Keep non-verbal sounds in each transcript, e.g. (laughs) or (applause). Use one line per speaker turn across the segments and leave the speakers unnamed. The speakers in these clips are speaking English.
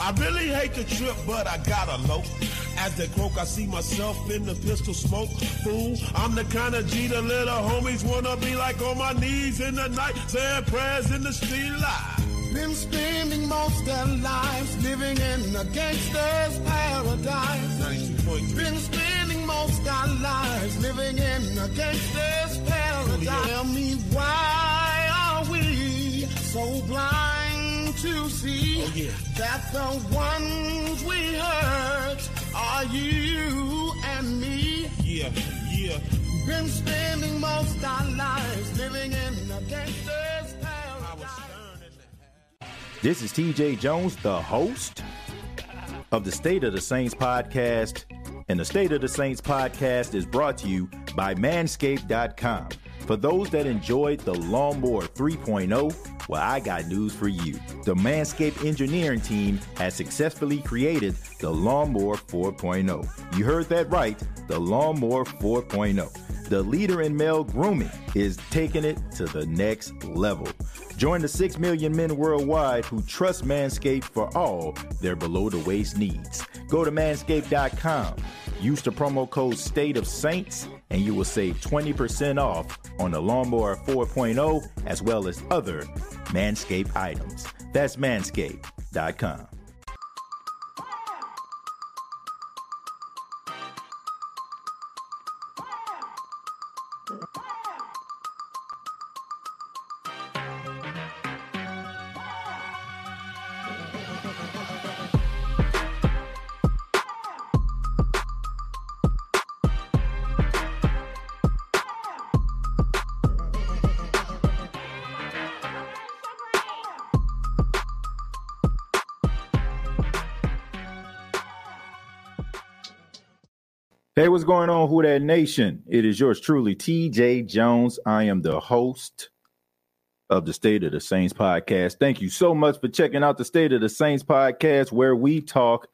I really hate the trip, but I gotta low. As they croak, I see myself in the pistol smoke. Fool, I'm the kind of G the little homies wanna be like on my knees in the night, saying prayers in the street.
Been spending most their lives living in a gangster's paradise. Been spending most our lives living in a gangster's oh, paradise. Tell me why are we so blind to see
Oh, yeah.
that the ones we hurt are you and me?
Yeah, yeah.
Been spending most our lives living in a gangster's paradise.
stern in the
This is TJ Jones, the host of the State of the Saints podcast. And the State of the Saints podcast is brought to you by Manscaped.com. For those that enjoyed the Lawnmower 3.0, well, I got news for you. The Manscaped engineering team has successfully created the Lawnmower 4.0. You heard that right, the Lawnmower 4.0. The leader in male grooming is taking it to the next level. Join the 6 million men worldwide who trust Manscaped for all their below the waist needs. Go to manscaped.com, use the promo code State of Saints, and you will save 20% off on the Lawnmower 4.0 as well as other Manscaped items. That's manscaped.com. Hey, what's going on, Who Dat Nation? It is yours truly, TJ Jones. I am the host of the State of the Saints podcast. Thank you so much for checking out the State of the Saints podcast, where we talk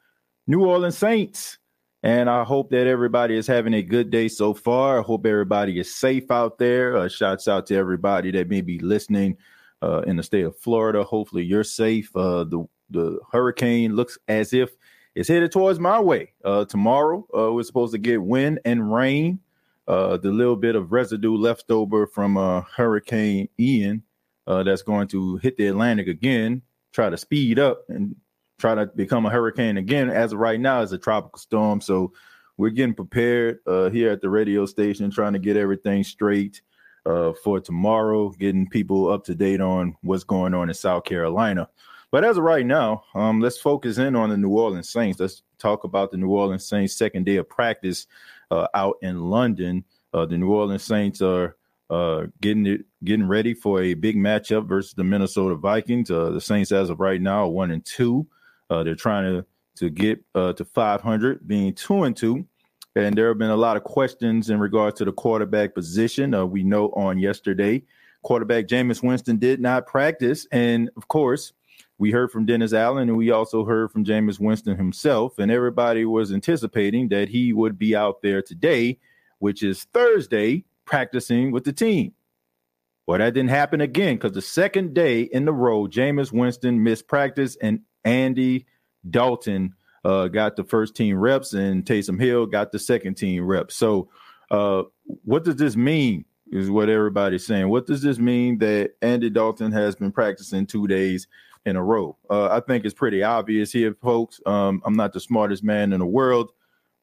New Orleans Saints. And I hope that everybody is having a good day so far. I hope everybody is safe out there. Uh, shouts out to everybody that may be listening uh, in the state of Florida. Hopefully, you're safe. Uh, the the hurricane looks as if it's headed towards my way. Uh, tomorrow, uh, we're supposed to get wind and rain. Uh, the little bit of residue left over from uh, Hurricane Ian uh, that's going to hit the Atlantic again, try to speed up and try to become a hurricane again. As of right now, it's a tropical storm. So we're getting prepared uh, here at the radio station, trying to get everything straight uh, for tomorrow, getting people up to date on what's going on in South Carolina. But as of right now, um, let's focus in on the New Orleans Saints. Let's talk about the New Orleans Saints' second day of practice uh, out in London. Uh, the New Orleans Saints are uh, getting it, getting ready for a big matchup versus the Minnesota Vikings. Uh, the Saints, as of right now, are one and two. Uh, they're trying to to get uh, to 500, being two and two. And there have been a lot of questions in regards to the quarterback position. We know on yesterday, quarterback Jameis Winston did not practice, and of course, we heard from Dennis Allen, and we also heard from Jameis Winston himself, and everybody was anticipating that he would be out there today, which is Thursday, practicing with the team. Well, that didn't happen again because the second day in the row, Jameis Winston missed practice, and Andy Dalton uh, got the first team reps, and Taysom Hill got the second team reps. So, uh, what does this mean? Is what everybody's saying. What does this mean that Andy Dalton has been practicing two days in a row? Uh, I think it's pretty obvious here, folks. Um, I'm not the smartest man in the world,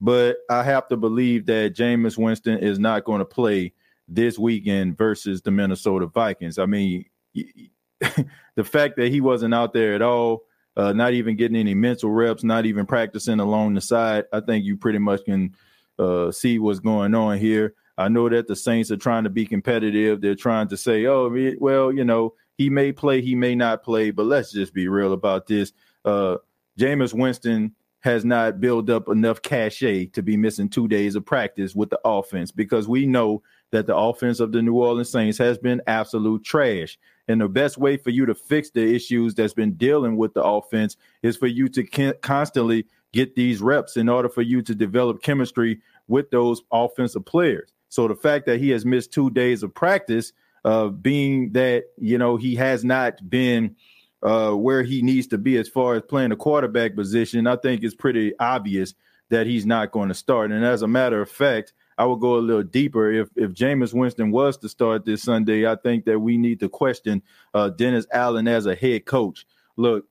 but I have to believe that Jameis Winston is not going to play this weekend versus the Minnesota Vikings. I mean, (laughs) the fact that he wasn't out there at all, uh, not even getting any mental reps, not even practicing along the side, I think you pretty much can uh, see what's going on here. I know that the Saints are trying to be competitive. They're trying to say, oh, well, you know, he may play, he may not play, but let's just be real about this. Uh, Jameis Winston has not built up enough cachet to be missing two days of practice with the offense because we know that the offense of the New Orleans Saints has been absolute trash. And the best way for you to fix the issues that's been dealing with the offense is for you to constantly get these reps in order for you to develop chemistry with those offensive players. So the fact that he has missed two days of practice, uh, being that you know he has not been uh, where he needs to be as far as playing the quarterback position, I think it's pretty obvious that he's not going to start. And as a matter of fact, I will go a little deeper. If if Jameis Winston was to start this Sunday, I think that we need to question uh, Dennis Allen as a head coach. Look,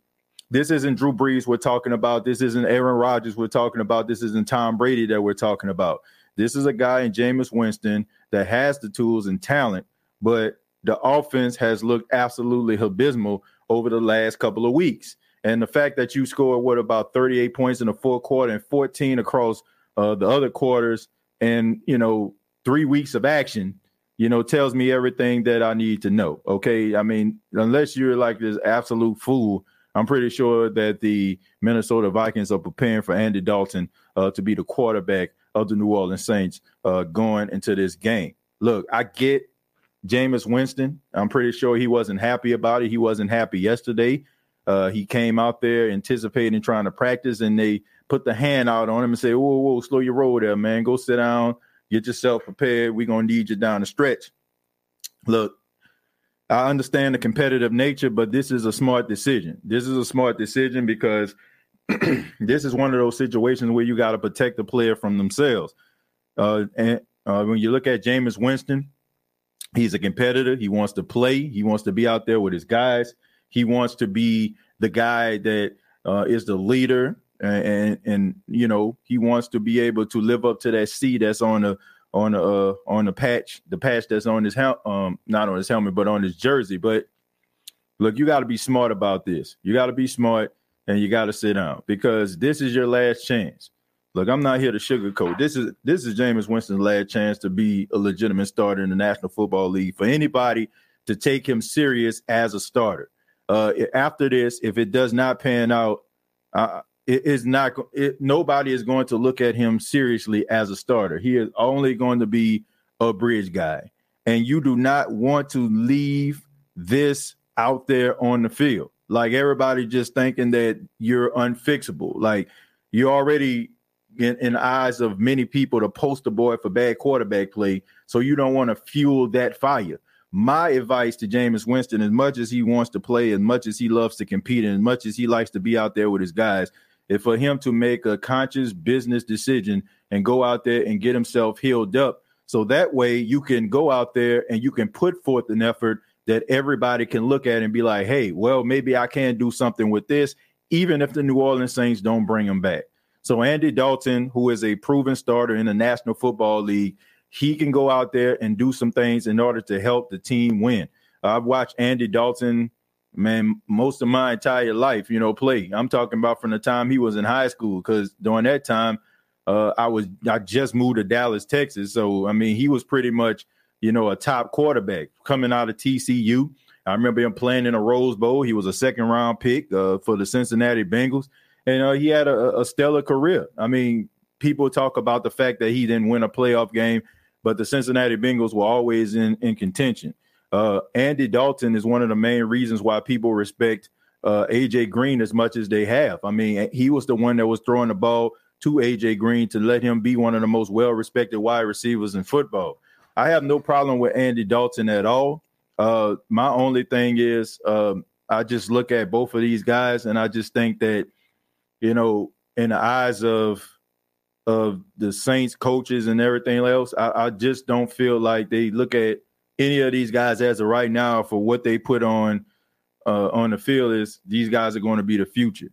this isn't Drew Brees we're talking about. This isn't Aaron Rodgers we're talking about. This isn't Tom Brady that we're talking about. This is a guy in Jameis Winston that has the tools and talent, but the offense has looked absolutely abysmal over the last couple of weeks. And the fact that you scored what about 38 points in the fourth quarter and 14 across uh, the other quarters, and you know three weeks of action, you know, tells me everything that I need to know. Okay, I mean, unless you're like this absolute fool, I'm pretty sure that the Minnesota Vikings are preparing for Andy Dalton uh, to be the quarterback of the New Orleans Saints uh, going into this game. Look, I get Jameis Winston. I'm pretty sure he wasn't happy about it. He wasn't happy yesterday. Uh, he came out there anticipating trying to practice, and they put the hand out on him and say, "Whoa, whoa, slow your roll there, man. Go sit down, get yourself prepared. We're gonna need you down the stretch." Look, I understand the competitive nature, but this is a smart decision. This is a smart decision because (clears throat) this is one of those situations where you got to protect the player from themselves. Uh, and uh, when you look at Jameis Winston, he's a competitor. He wants to play. He wants to be out there with his guys. He wants to be the guy that uh, is the leader, and, and, and you know he wants to be able to live up to that C that's on the on the uh, on the patch, the patch that's on his helmet, um, not on his helmet, but on his jersey. But look, you got to be smart about this. You got to be smart and you got to sit down because this is your last chance. Look, I'm not here to sugarcoat. This is this is Jameis Winston's last chance to be a legitimate starter in the National Football League for anybody to take him serious as a starter. Uh, after this, if it does not pan out, uh, it is not. It, nobody is going to look at him seriously as a starter. He is only going to be a bridge guy, and you do not want to leave this out there on the field. Like everybody just thinking that you're unfixable. Like you're already in, in eyes of many people the poster boy for bad quarterback play. So you don't want to fuel that fire. My advice to Jameis Winston, as much as he wants to play, as much as he loves to compete, and as much as he likes to be out there with his guys, is for him to make a conscious business decision and go out there and get himself healed up. So that way you can go out there and you can put forth an effort that everybody can look at and be like, hey, well, maybe I can do something with this, even if the New Orleans Saints don't bring him back. So Andy Dalton, who is a proven starter in the National Football League, he can go out there and do some things in order to help the team win. I've watched Andy Dalton, man, most of my entire life, you know, play. I'm talking about from the time he was in high school, because during that time, uh, I was I just moved to Dallas, Texas. So I mean, he was pretty much you know, a top quarterback coming out of TCU. I remember him playing in a Rose Bowl. He was a second round pick uh, for the Cincinnati Bengals, and uh, he had a, a, stellar career. I mean, people talk about the fact that he didn't win a playoff game, but the Cincinnati Bengals were always in in contention. Uh, Andy Dalton is one of the main reasons why people respect uh, AJ Green as much as they have. I mean, he was the one that was throwing the ball to AJ Green to let him be one of the most well respected wide receivers in football. I have no problem with Andy Dalton at all. Uh, my only thing is um, I just look at both of these guys and I just think that, you know, in the eyes of of the Saints coaches and everything else, I, I just don't feel like they look at any of these guys as of right now for what they put on uh, on the field is these guys are going to be the future.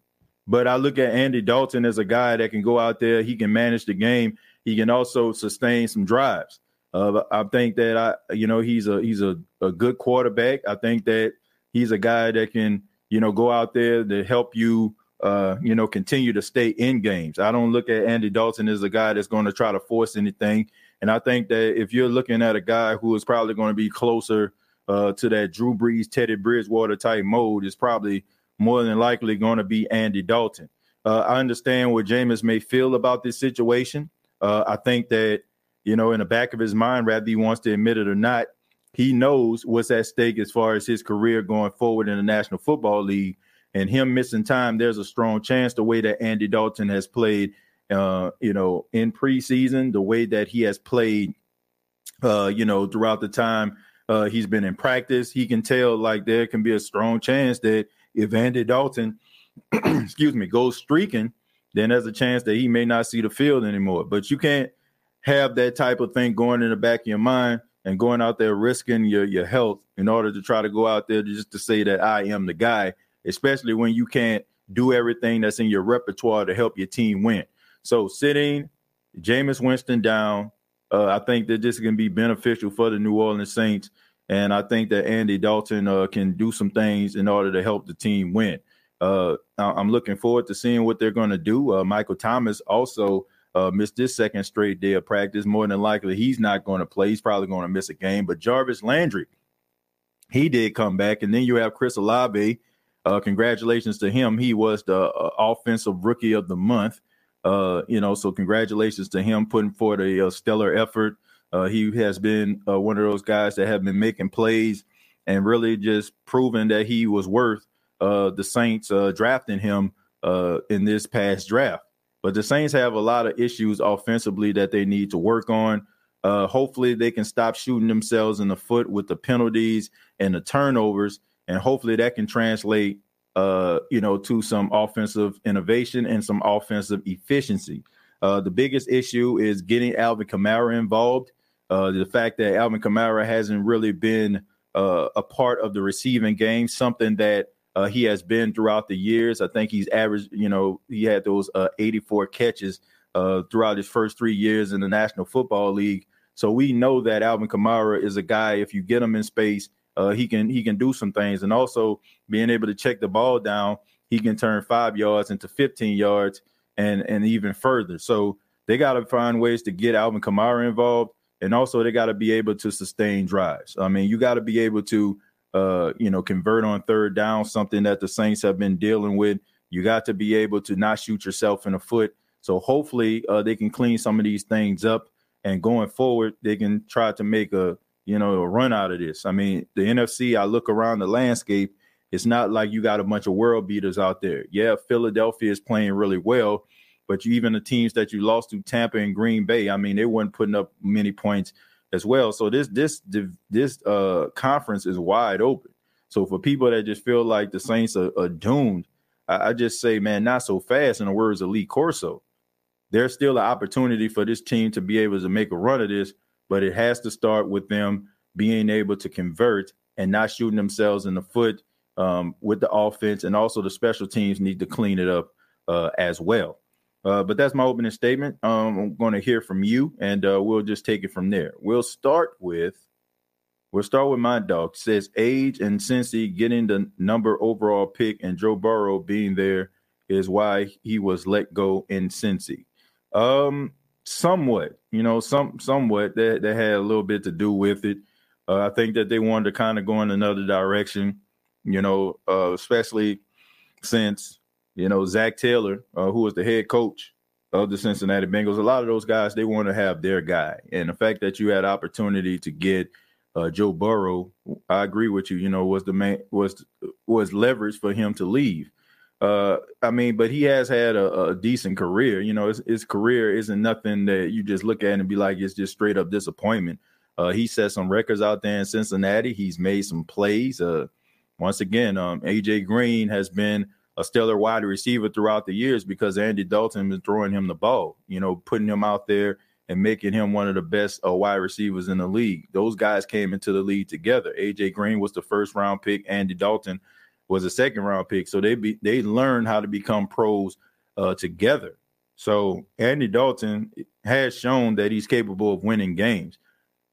But I look at Andy Dalton as a guy that can go out there, he can manage the game, he can also sustain some drives. Uh, I think that I, you know, he's a he's a, a good quarterback. I think that he's a guy that can, you know, go out there to help you, uh, you know, continue to stay in games. I don't look at Andy Dalton as a guy that's going to try to force anything. And I think that if you're looking at a guy who is probably going to be closer uh, to that Drew Brees, Teddy Bridgewater type mode, is probably more than likely going to be Andy Dalton. uh, I understand what Jameis may feel about this situation. Uh, I think that, you know, in the back of his mind, whether he wants to admit it or not, he knows what's at stake as far as his career going forward in the National Football League. And him missing time, there's a strong chance the way that Andy Dalton has played, uh, you know, in preseason, the way that he has played, uh, you know, throughout the time uh, he's been in practice, he can tell like there can be a strong chance that if Andy Dalton, (clears throat) excuse me, goes streaking, then there's a chance that he may not see the field anymore. But you can't have that type of thing going in the back of your mind and going out there risking your your health in order to try to go out there just to say that I am the guy, especially when you can't do everything that's in your repertoire to help your team win. So sitting Jameis Winston down, uh, I think that this can be beneficial for the New Orleans Saints. And I think that Andy Dalton uh, can do some things in order to help the team win. Uh, I'm looking forward to seeing what they're going to do. Uh, Michael Thomas also uh, missed this second straight day of practice. More than likely, he's not going to play. He's probably going to miss a game. But Jarvis Landry, he did come back. And then you have Chris Olave. Uh, congratulations to him. He was the uh, offensive rookie of the month. Uh, you know, so congratulations to him putting forth a, a stellar effort. Uh, he has been uh, one of those guys that have been making plays and really just proving that he was worth uh, the Saints drafting him uh, in this past draft. But the Saints have a lot of issues offensively that they need to work on. Uh, hopefully, they can stop shooting themselves in the foot with the penalties and the turnovers, and hopefully that can translate, uh, you know, to some offensive innovation and some offensive efficiency. Uh, the biggest issue is getting Alvin Kamara involved. the fact that Alvin Kamara hasn't really been a part of the receiving game, something that uh, he has been throughout the years. I think he's averaged, you know, he had those uh, 84 catches uh, throughout his first three years in the National Football League. So we know that Alvin Kamara is a guy. If you get him in space, uh, he can he can do some things, and also being able to check the ball down, he can turn five yards into 15 yards and and even further. So they got to find ways to get Alvin Kamara involved, and also they got to be able to sustain drives. I mean, you got to be able to uh, you know, convert on third down, something that the Saints have been dealing with. You got to be able to not shoot yourself in the foot. So hopefully uh, they can clean some of these things up, and going forward, they can try to make a you know a run out of this. I mean, the NFC. I look around the landscape. It's not like you got a bunch of world beaters out there. Yeah, Philadelphia is playing really well, but you, even the teams that you lost to, Tampa and Green Bay. I mean, they weren't putting up many points as well. So this this this uh conference is wide open. So for people that just feel like the Saints are, are doomed, I, I, just say, man, not so fast. In the words of Lee Corso, there's still an opportunity for this team to be able to make a run of this, but it has to start with them being able to convert and not shooting themselves in the foot um, with the offense, and also the special teams need to clean it up uh, as well. Uh, but that's my opening statement. Um, I'm going to hear from you, and uh, we'll just take it from there. We'll start with we'll start with my dog. Says age and Cincy getting the number overall pick, and Joe Burrow being there is why he was let go in Cincy. Um, somewhat, you know, some somewhat that that had a little bit to do with it. Uh, I think that they wanted to kind of go in another direction, you know, uh, especially since you know, Zac Taylor, uh, who was the head coach of the Cincinnati Bengals, a lot of those guys they want to have their guy, and the fact that you had opportunity to get uh, Joe Burrow, I agree with you. You know, was the main was was leverage for him to leave. Uh, I mean, but he has had a, a decent career. You know, his, his, career isn't nothing that you just look at and be like it's just straight up disappointment. Uh, he set some records out there in Cincinnati. He's made some plays. Uh, once again, um, AJ Green has been a stellar wide receiver throughout the years because Andy Dalton is throwing him the ball, you know, putting him out there and making him one of the best uh, wide receivers in the league. Those guys came into the league together. AJ Green was the first round pick. Andy Dalton was a second round pick. So they be they learned how to become pros uh, together. So Andy Dalton has shown that he's capable of winning games.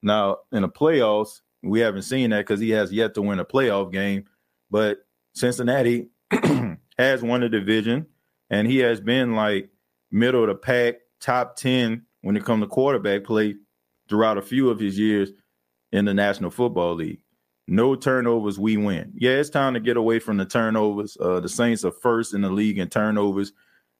Now in the playoffs, we haven't seen that because he has yet to win a playoff game. But Cincinnati (clears throat) has won the division, and he has been like middle of the pack, top 10 when it comes to quarterback play throughout a few of his years in the National Football League. No turnovers, we win. Yeah, it's time to get away from the turnovers. Uh, the Saints are first in the league in turnovers.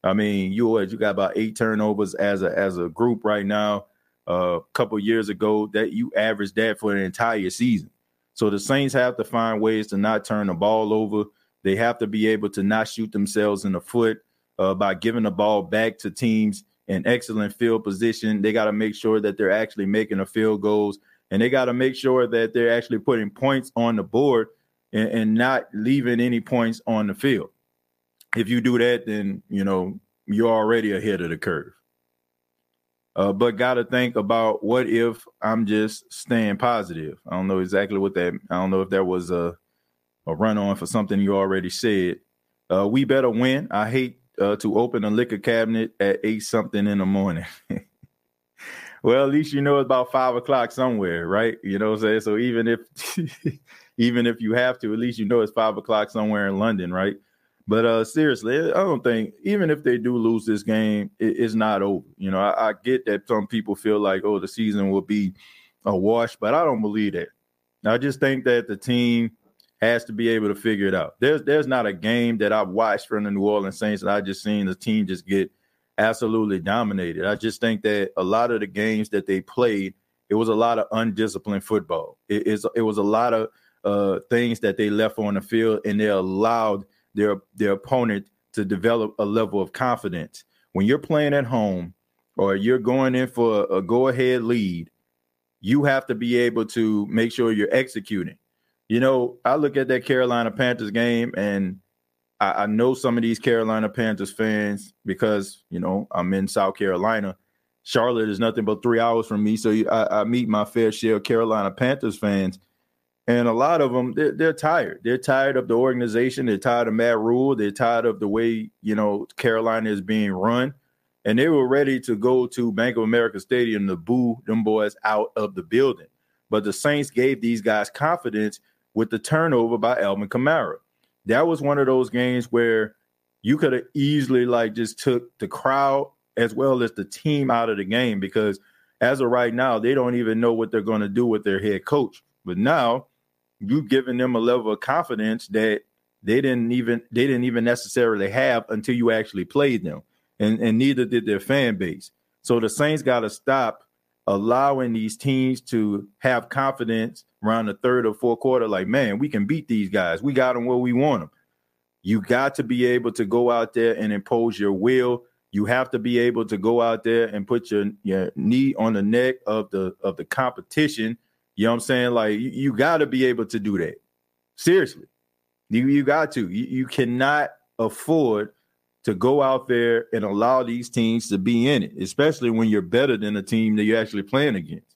I mean, you you got about eight turnovers as a as a group right now. A uh, couple years ago, that you averaged that for an entire season. So the Saints have to find ways to not turn the ball over. They have to be able to not shoot themselves in the foot uh, by giving the ball back to teams in excellent field position. They got to make sure that they're actually making the field goals, and they got to make sure that they're actually putting points on the board and, and not leaving any points on the field. If you do that, then you know you're already ahead of the curve. Uh, but got to think about what if I'm just staying positive. I don't know exactly what that. I don't know if that was a a run on for something you already said. Uh, we better win. I hate uh, to open a liquor cabinet at eight something in the morning. (laughs) well, at least you know it's about five o'clock somewhere, right? You know what I'm saying? So even if (laughs) even if you have to, at least you know it's five o'clock somewhere in London, right? But uh seriously, I don't think even if they do lose this game, it, it's not over. You know, I, I get that some people feel like, oh, the season will be a wash, but I don't believe that. I just think that the team has to be able to figure it out. There's there's not a game that I've watched from the New Orleans Saints that I just seen the team just get absolutely dominated. I just think that a lot of the games that they played, it was a lot of undisciplined football. It is it was a lot of uh, things that they left on the field, and they allowed their their opponent to develop a level of confidence. When you're playing at home or you're going in for a, a go ahead lead, you have to be able to make sure you're executing you know, I look at that Carolina Panthers game and I, I, know some of these Carolina Panthers fans because, you know, I'm in South Carolina. Charlotte is nothing but three hours from me. So I, I meet my fair share of Carolina Panthers fans. And a lot of them, they're, they're, tired. They're tired of the organization. They're tired of Matt Rhule. They're tired of the way, you know, Carolina is being run. And they were ready to go to Bank of America Stadium to boo them boys out of the building. But the Saints gave these guys confidence with the turnover by Alvin Kamara. That was one of those games where you could have easily like just took the crowd as well as the team out of the game because as of right now, they don't even know what they're going to do with their head coach. But now you've given them a level of confidence that they didn't even they didn't even necessarily have until you actually played them. And and neither did their fan base. So the Saints got to stop allowing these teams to have confidence around the third or fourth quarter, like, man, we can beat these guys. We got them where we want them. You got to be able to go out there and impose your will. You have to be able to go out there and put your, your knee on the neck of the of the competition. You know what I'm saying? Like you, you got to be able to do that. Seriously. You you got to. You, you cannot afford to go out there and allow these teams to be in it, especially when you're better than the team that you're actually playing against.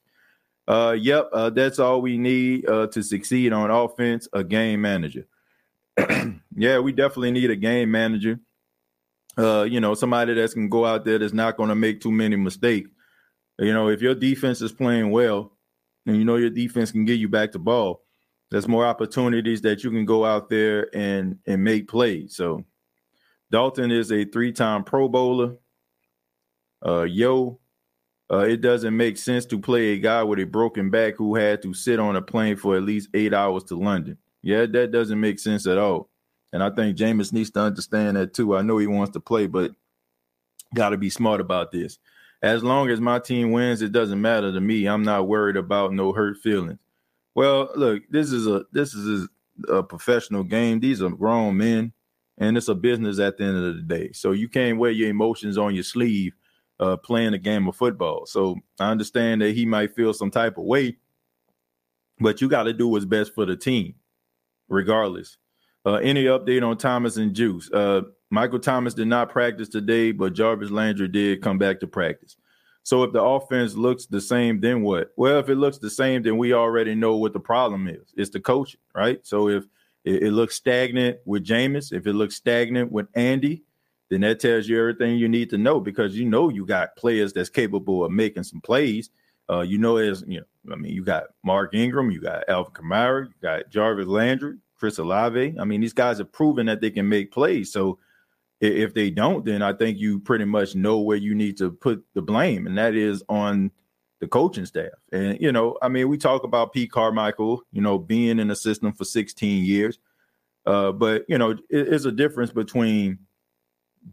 Uh, yep, uh, that's all we need uh, to succeed on offense. A game manager. (clears throat) yeah, we definitely need a game manager. Uh, you know, somebody that's can go out there that's not going to make too many mistakes. You know, if your defense is playing well, and you know your defense can get you back to ball, there's more opportunities that you can go out there and and make plays. So Dalton is a three-time Pro Bowler. Uh, yo, uh, it doesn't make sense to play a guy with a broken back who had to sit on a plane for at least eight hours to London. Yeah, that doesn't make sense at all. And I think Jameis needs to understand that too. I know he wants to play, but got to be smart about this. As long as my team wins, it doesn't matter to me. I'm not worried about no hurt feelings. Well, look, this is a this is a, a professional game. These are grown men, and it's a business at the end of the day. So you can't wear your emotions on your sleeve uh, playing a game of football. So I understand that he might feel some type of way, but you got to do what's best for the team, regardless. Uh, any update on Thomas and Juice? Uh, Michael Thomas did not practice today, but Jarvis Landry did come back to practice. So if the offense looks the same, then what? Well, if it looks the same, then we already know what the problem is. It's the coaching, right? So if it, it looks stagnant with Jameis, if it looks stagnant with Andy, then that tells you everything you need to know because you know you got players that's capable of making some plays. Uh, you know, as you know, I mean, you got Mark Ingram, you got Alvin Kamara, you got Jarvis Landry, Chris Olave. I mean, these guys have proven that they can make plays. So if they don't, then I think you pretty much know where you need to put the blame, and that is on the coaching staff. And you know, I mean, we talk about Pete Carmichael, you know, being in the system for 16 years, uh, but you know, it, it's a difference between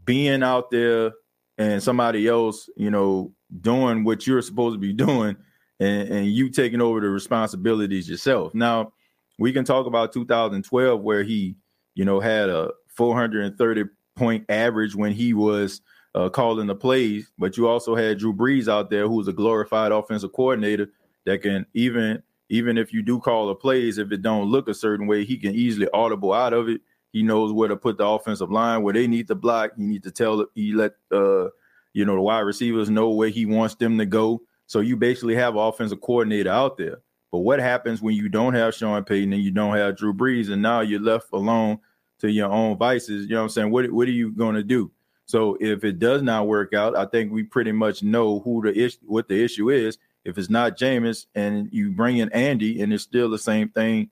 being out there and somebody else, you know, doing what you're supposed to be doing and, and you taking over the responsibilities yourself. Now, we can talk about 2012 where he, you know, had a 430 point average when he was uh, calling the plays, but you also had Drew Brees out there who was a glorified offensive coordinator that can even even if you do call the plays, if it don't look a certain way, he can easily audible out of it. He knows where to put the offensive line, where they need to block. You need to tell he let uh you know the wide receivers know where he wants them to go. So you basically have offensive coordinator out there. But what happens when you don't have Sean Payton and you don't have Drew Brees, and now you're left alone to your own vices? You know what I'm saying? What what are you going to do? So if it does not work out, I think we pretty much know who the issue, what the issue is. If it's not Jameis and you bring in Andy and it's still the same thing,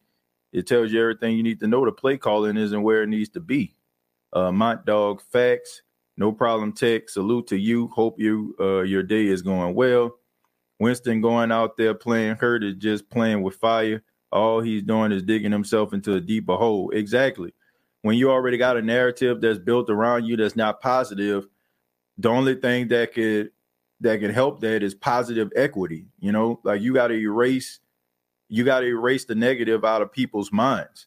it tells you everything you need to know. The play calling isn't where it needs to be. Uh, Mont Dog facts, no problem. Tech, salute to you. Hope you uh, your day is going well. Winston going out there playing hurt is just playing with fire. All he's doing is digging himself into a deeper hole. Exactly. When you already got a narrative that's built around you that's not positive, the only thing that could that can help that is positive equity. You know, like you got to erase, you got to erase the negative out of people's minds,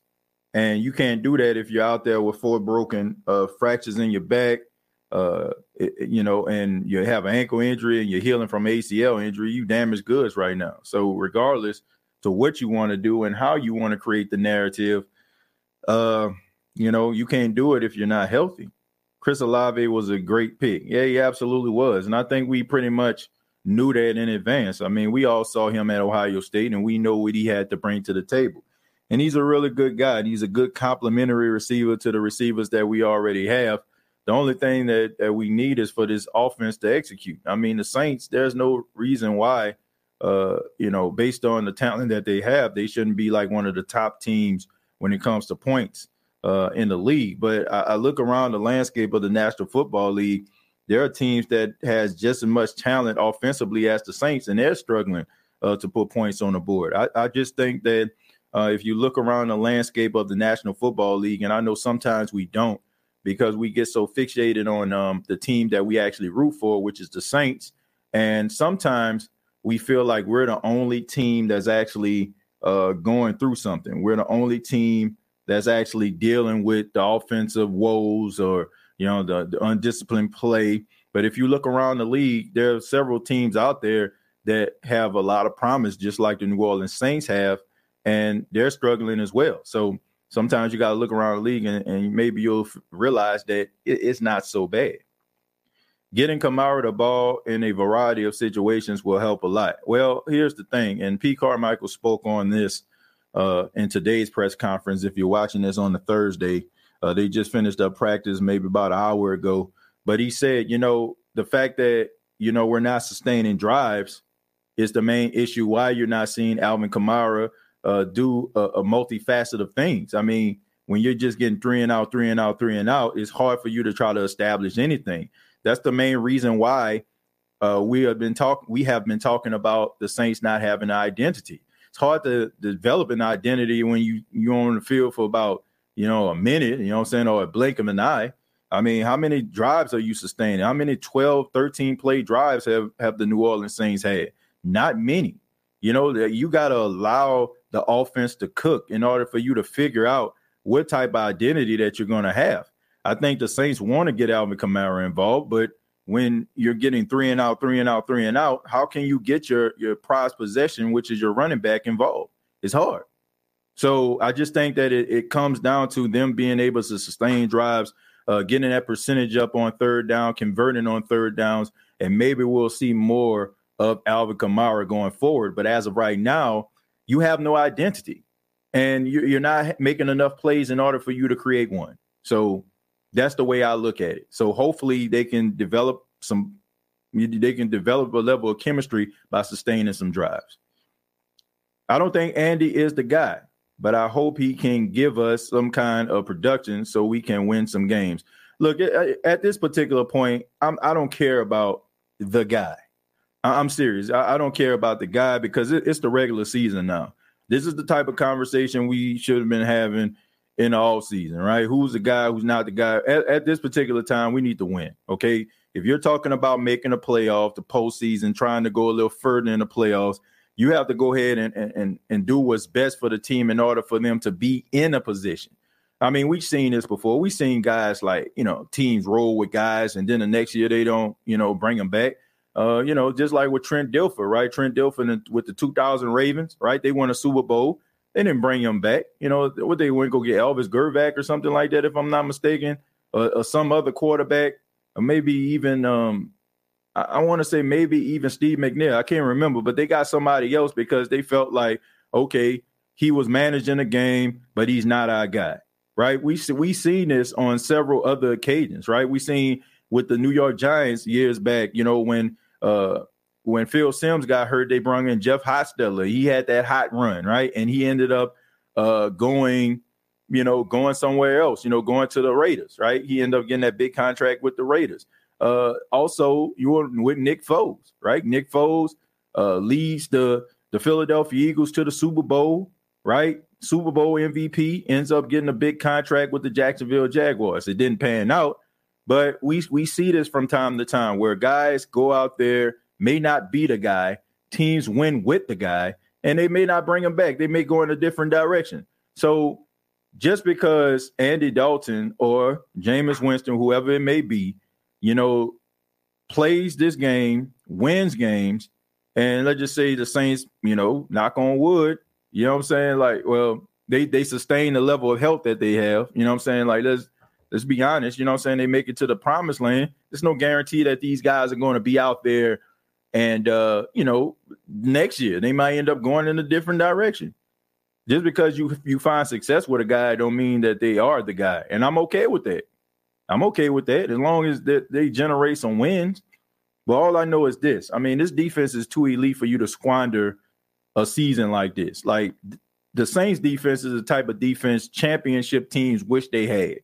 and you can't do that if you're out there with four broken uh, fractures in your back, uh, it, you know, and you have an ankle injury and you're healing from ACL injury. You damaged goods right now. So regardless to what you want to do and how you want to create the narrative, uh, you know, you can't do it if you're not healthy. Chris Olave was a great pick. Yeah, he absolutely was. And I think we pretty much knew that in advance. I mean, we all saw him at Ohio State and we know what he had to bring to the table. And he's a really good guy. He's a good complementary receiver to the receivers that we already have. The only thing that, that we need is for this offense to execute. I mean, the Saints, there's no reason why, uh, you know, based on the talent that they have, they shouldn't be like one of the top teams when it comes to points uh, in the league. But I, I, look around the landscape of the National Football League. There are teams that has just as much talent offensively as the Saints, and they're struggling uh, to put points on the board. I, I just think that uh, if you look around the landscape of the National Football League, and I know sometimes we don't because we get so fixated on um, the team that we actually root for, which is the Saints, and sometimes we feel like we're the only team that's actually uh, going through something. We're the only team that's actually dealing with the offensive woes or you know the, the undisciplined play. But if you look around the league, there are several teams out there that have a lot of promise, just like the New Orleans Saints have, and they're struggling as well. So sometimes you got to look around the league and, and maybe you'll f- realize that it, it's not so bad. Getting Kamara the ball in a variety of situations will help a lot. Well, here's the thing, and P. Carmichael spoke on this uh, in today's press conference. If you're watching this on the Thursday, uh, they just finished up practice maybe about an hour ago. But he said, you know, the fact that you know we're not sustaining drives is the main issue. Why you're not seeing Alvin Kamara uh, do a, a multifaceted of things. I mean, when you're just getting three and out, three and out, three and out, it's hard for you to try to establish anything. That's the main reason why uh, we have been talking. We have been talking about the Saints not having an identity it's hard to develop an identity when you you're on the field for about you know a minute you know what i'm saying or a blink of an eye. I mean how many drives are you sustaining? How many 12 13 play drives have have the new orleans saints had? Not many. You know you got to allow the offense to cook in order for you to figure out what type of identity that you're going to have. I think the saints want to get alvin kamara involved but when you're getting three and out, three and out, three and out, how can you get your your prize possession, which is your running back, involved? It's hard. So I just think that it, it comes down to them being able to sustain drives, uh, getting that percentage up on third down, converting on third downs, and maybe we'll see more of Alvin Kamara going forward. But as of right now, you have no identity, and you're not making enough plays in order for you to create one. So that's the way I look at it. So hopefully they can develop some they can develop a level of chemistry by sustaining some drives. I don't think Andy is the guy, but I hope he can give us some kind of production so we can win some games. Look, at, this particular point, I'm, I do not care about the guy. I'm serious. I, don't care about the guy because it's the regular season now. This is the type of conversation we should have been having in the off season, right? Who's the guy, who's not the guy. At, at, this particular time, we need to win. Okay. If you're talking about making a playoff, the postseason, trying to go a little further in the playoffs, you have to go ahead and, and, and do what's best for the team in order for them to be in a position. I mean, we've seen this before. We've seen guys like, you know, teams roll with guys and then the next year they don't, you know, bring them back. Uh, you know, just like with Trent Dilfer, right? Trent Dilfer with the 2000 Ravens, right? They won a Super Bowl. They didn't bring him back. You know, what they went go get Elvis Grbac or something like that, if I'm not mistaken, or, or some other quarterback, or maybe even um, I, I want to say maybe even Steve McNair. I can't remember, but they got somebody else because they felt like, okay, he was managing the game, but he's not our guy, right? We we seen this on several other occasions, right? We seen with the New York Giants years back, you know, when uh when Phil Simms got hurt, they brought in Jeff Hostetler. He had that hot run, right? And he ended up uh, going, you know, going somewhere else, you know, going to the Raiders, right? He ended up getting that big contract with the Raiders. Uh, also, you were with Nick Foles, right? Nick Foles uh, leads the the Philadelphia Eagles to the Super Bowl, right? Super Bowl MVP ends up getting a big contract with the Jacksonville Jaguars. It didn't pan out, but we we see this from time to time where guys go out there may not be the guy. Teams win with the guy, and they may not bring him back. They may go in a different direction. So just because Andy Dalton or Jameis Winston, whoever it may be, you know, plays this game, wins games, and let's just say the Saints, you know, knock on wood, you know what I'm saying? Like, well, they they sustain the level of health that they have. You know what I'm saying? Like, let's let's be honest, you know what I'm saying? They make it to the promised land. There's no guarantee that these guys are going to be out there and uh, you know, next year they might end up going in a different direction. Just because you you find success with a guy don't mean that they are the guy. And I'm okay with that. I'm okay with that as long as that they generate some wins. But all I know is this. I mean, this defense is too elite for you to squander a season like this. Like the Saints defense is the type of defense championship teams wish they had,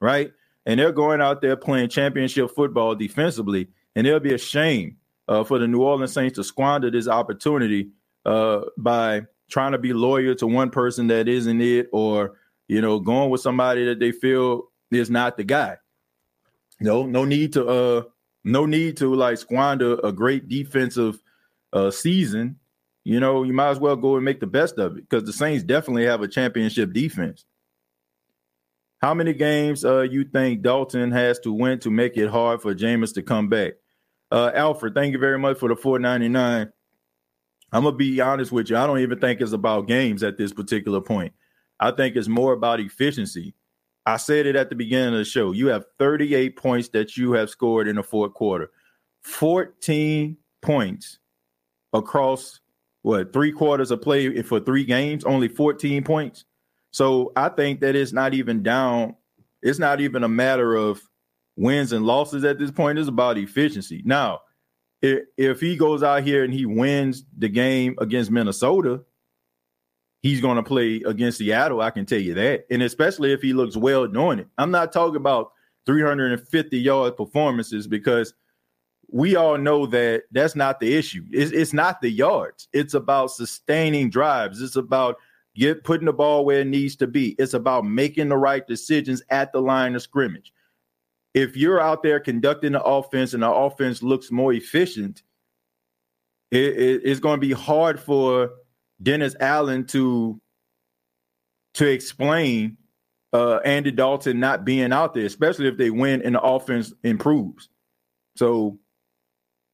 right? And they're going out there playing championship football defensively, and it'll be a shame uh, for the New Orleans Saints to squander this opportunity uh, by trying to be loyal to one person that isn't it, or you know, going with somebody that they feel is not the guy. No, no need to uh no need to like squander a great defensive uh season. You know, you might as well go and make the best of it because the Saints definitely have a championship defense. How many games uh you think Dalton has to win to make it hard for Jameis to come back? Uh, Alfred, thank you very much for the 499. I'm gonna be honest with you. I don't even think it's about games at this particular point. I think it's more about efficiency. I said it at the beginning of the show. You have 38 points that you have scored in the fourth quarter, 14 points across what three quarters of play for three games, only 14 points. So I think that it's not even down. It's not even a matter of wins and losses at this point. It's about efficiency. Now, if, he goes out here and he wins the game against Minnesota, he's going to play against Seattle. I can tell you that. And especially if he looks well doing it. I'm not talking about 350 yard performances because we all know that that's not the issue. It's, it's not the yards. It's about sustaining drives. It's about get putting the ball where it needs to be. It's about making the right decisions at the line of scrimmage if you're out there conducting the offense and the offense looks more efficient, it, it, it's going to be hard for Dennis Allen to to explain uh, Andy Dalton not being out there, especially if they win and the offense improves. So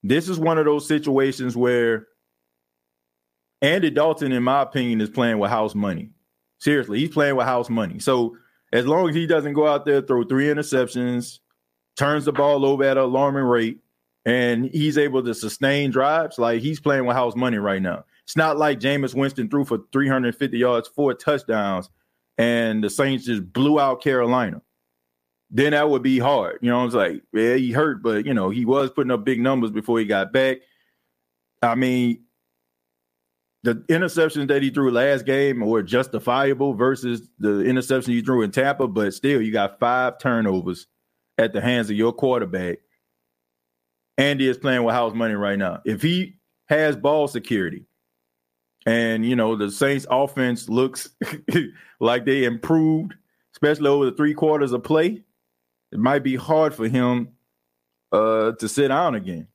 this is one of those situations where Andy Dalton, in my opinion, is playing with house money. Seriously, he's playing with house money. So as long as he doesn't go out there throw three interceptions, turns the ball over at an alarming rate, and he's able to sustain drives. Like he's playing with house money right now. It's not like Jameis Winston threw for 350 yards, four touchdowns, and the Saints just blew out Carolina. Then that would be hard. You know, it's like, yeah, he hurt, but you know, he was putting up big numbers before he got back. I mean, the interceptions that he threw last game were justifiable versus the interception he threw in Tampa, but still, you got five turnovers at the hands of your quarterback, Andy is playing with house money right now. If he has ball security and, you know, the Saints offense looks (laughs) like they improved especially over the three quarters of play, it might be hard for him uh, to sit down again.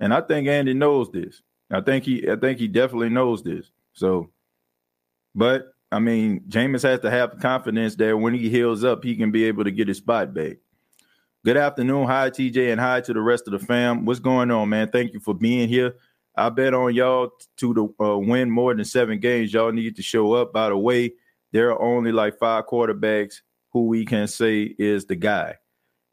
And I think Andy knows this. I think he I think he definitely knows this. So, but I mean, Jameis has to have confidence that when he heals up, he can be able to get his spot back. Good afternoon. Hi, TJ, and hi to the rest of the fam. What's going on, man? Thank you for being here. I bet on y'all to uh, win more than seven games. Y'all need to show up. By the way, there are only like five quarterbacks who we can say is the guy.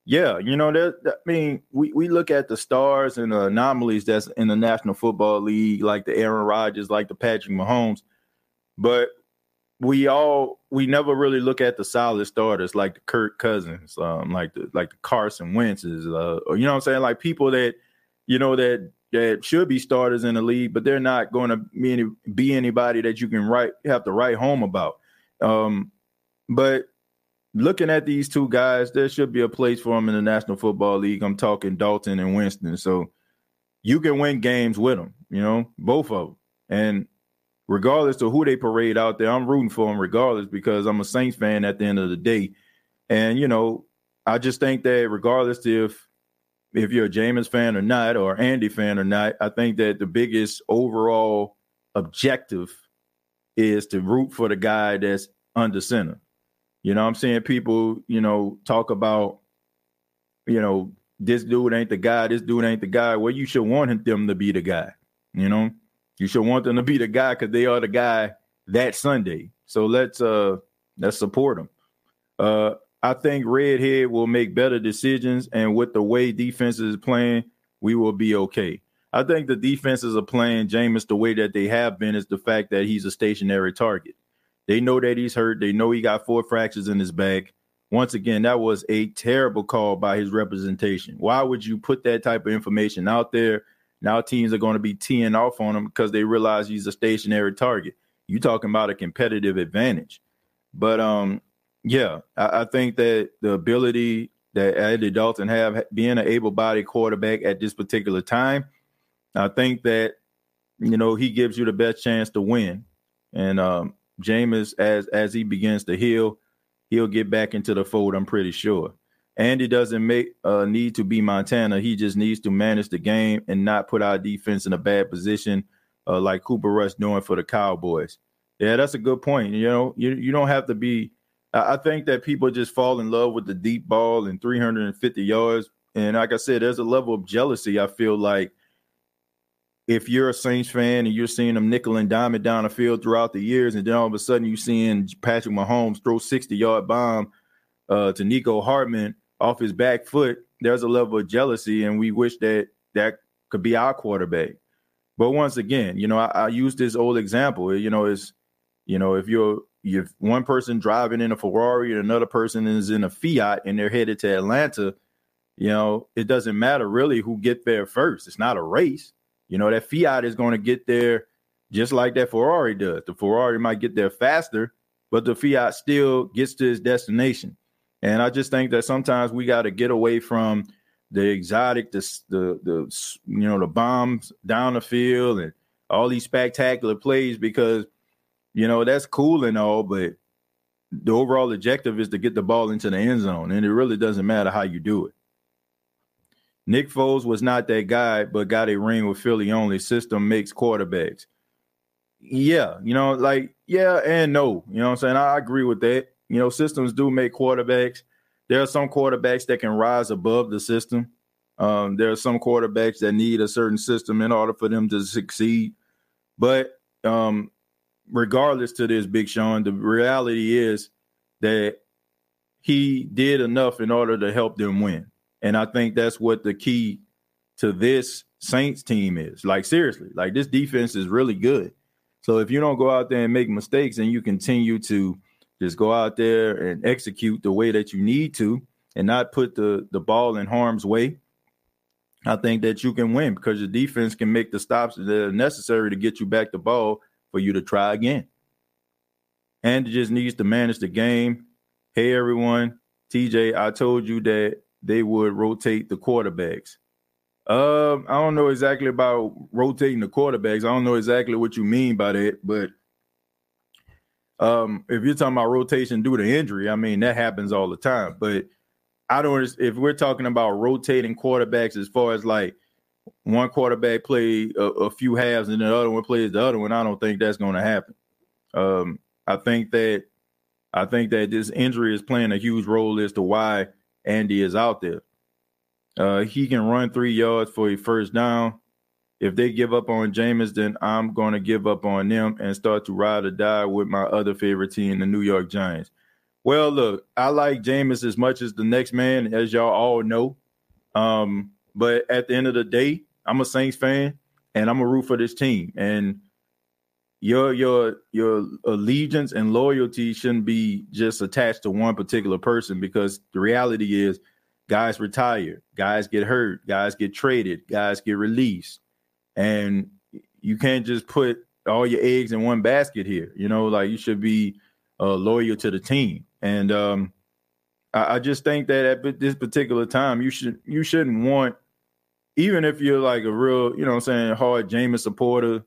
Yeah, you know that. I mean, we, we look at the stars and the anomalies that's in the National Football League, like the Aaron Rodgers, like the Patrick Mahomes, but we all we never really look at the solid starters like the Kirk Cousins, um, like the like the Carson Wentz's, uh, or you know what I'm saying, like people that you know that that should be starters in the league, but they're not going to be any, be anybody that you can write have to write home about. Um, but looking at these two guys, there should be a place for them in the National Football League. I'm talking Dalton and Winston. So you can win games with them, you know, both of them. And regardless of who they parade out there, I'm rooting for them regardless because I'm a Saints fan at the end of the day. And, you know, I just think that regardless if if you're a Jameis fan or not, or Andy fan or not, I think that the biggest overall objective is to root for the guy that's under center. You know, I'm seeing people, you know, talk about, you know, this dude ain't the guy, this dude ain't the guy. Well, you should want them to be the guy. You know, you should want them to be the guy because they are the guy that Sunday. So let's uh let's support them. Uh I think Redhead will make better decisions, and with the way defenses is playing, we will be okay. I think the defenses are playing Jameis the way that they have been is the fact that he's a stationary target. They know that he's hurt. They know he got four fractures in his back. Once again, that was a terrible call by his representation. Why would you put that type of information out there? Now teams are going to be teeing off on him because they realize he's a stationary target. You talking about a competitive advantage. But um, yeah, I, I think that the ability that Andy Dalton have being an able-bodied quarterback at this particular time, I think that you know he gives you the best chance to win. And um, Jameis, as as he begins to heal, he'll get back into the fold. I'm pretty sure. Andy doesn't make uh, need to be Montana. He just needs to manage the game and not put our defense in a bad position, uh, like Cooper Rush doing for the Cowboys. Yeah, that's a good point. You know, you you don't have to be. I think that people just fall in love with the deep ball and 350 yards. And like I said, there's a level of jealousy. I feel like if you're a Saints fan and you're seeing them nickel and it down the field throughout the years, and then all of a sudden you're seeing Patrick Mahomes throw 60 yard bomb uh, to Mecole Hardman off his back foot, there's a level of jealousy, and we wish that that could be our quarterback. But once again, you know, I, I use this old example. You know, is you know if you're if one person driving in a Ferrari and another person is in a Fiat and they're headed to Atlanta, you know, it doesn't matter really who get there first. It's not a race you know, that Fiat is going to get there just like that Ferrari does. The Ferrari might get there faster, but the Fiat still gets to its destination. And I just think that sometimes we got to get away from the exotic, the, the the you know the bombs down the field and all these spectacular plays because you know that's cool and all, but the overall objective is to get the ball into the end zone, and it really doesn't matter how you do it. Nick Foles was not that guy, but got a ring with Philly only. System makes quarterbacks. Yeah, you know, like, yeah and no. You know what I'm saying? I agree with that. You know, systems do make quarterbacks. There are some quarterbacks that can rise above the system. Um, there are some quarterbacks that need a certain system in order for them to succeed. But um, regardless to this, Big Sean, the reality is that he did enough in order to help them win. And I think that's what the key to this Saints team is. Like seriously, like this defense is really good. So if you don't go out there and make mistakes and you continue to just go out there and execute the way that you need to and not put the the ball in harm's way, I think that you can win because your defense can make the stops that are necessary to get you back the ball for you to try again. And it just needs to manage the game. Hey everyone, TJ, I told you that they would rotate the quarterbacks. Um, I don't know exactly about rotating the quarterbacks. I don't know exactly what you mean by that, but Um, if you're talking about rotation due to injury, I mean that happens all the time. But I don't. If we're talking about rotating quarterbacks, as far as like one quarterback play a, a few halves and the other one plays the other one, I don't think that's going to happen. Um, I think that I think that this injury is playing a huge role as to why Andy is out there. Uh, he can run three yards for a first down. If they give up on Jameis, then I'm going to give up on them and start to ride or die with my other favorite team, the New York Giants. Well, look, I like Jameis as much as the next man, as y'all all know. Um, but at the end of the day, I'm a Saints fan and I'm a root for this team. And your your your allegiance and loyalty shouldn't be just attached to one particular person because the reality is guys retire, guys get hurt, guys get traded, guys get released. And you can't just put all your eggs in one basket here. You know, like you should be uh, loyal to the team. And um, I, just think that at this particular time, you should you shouldn't want, even if you're like a real, you know, I'm saying hard Jameis supporter,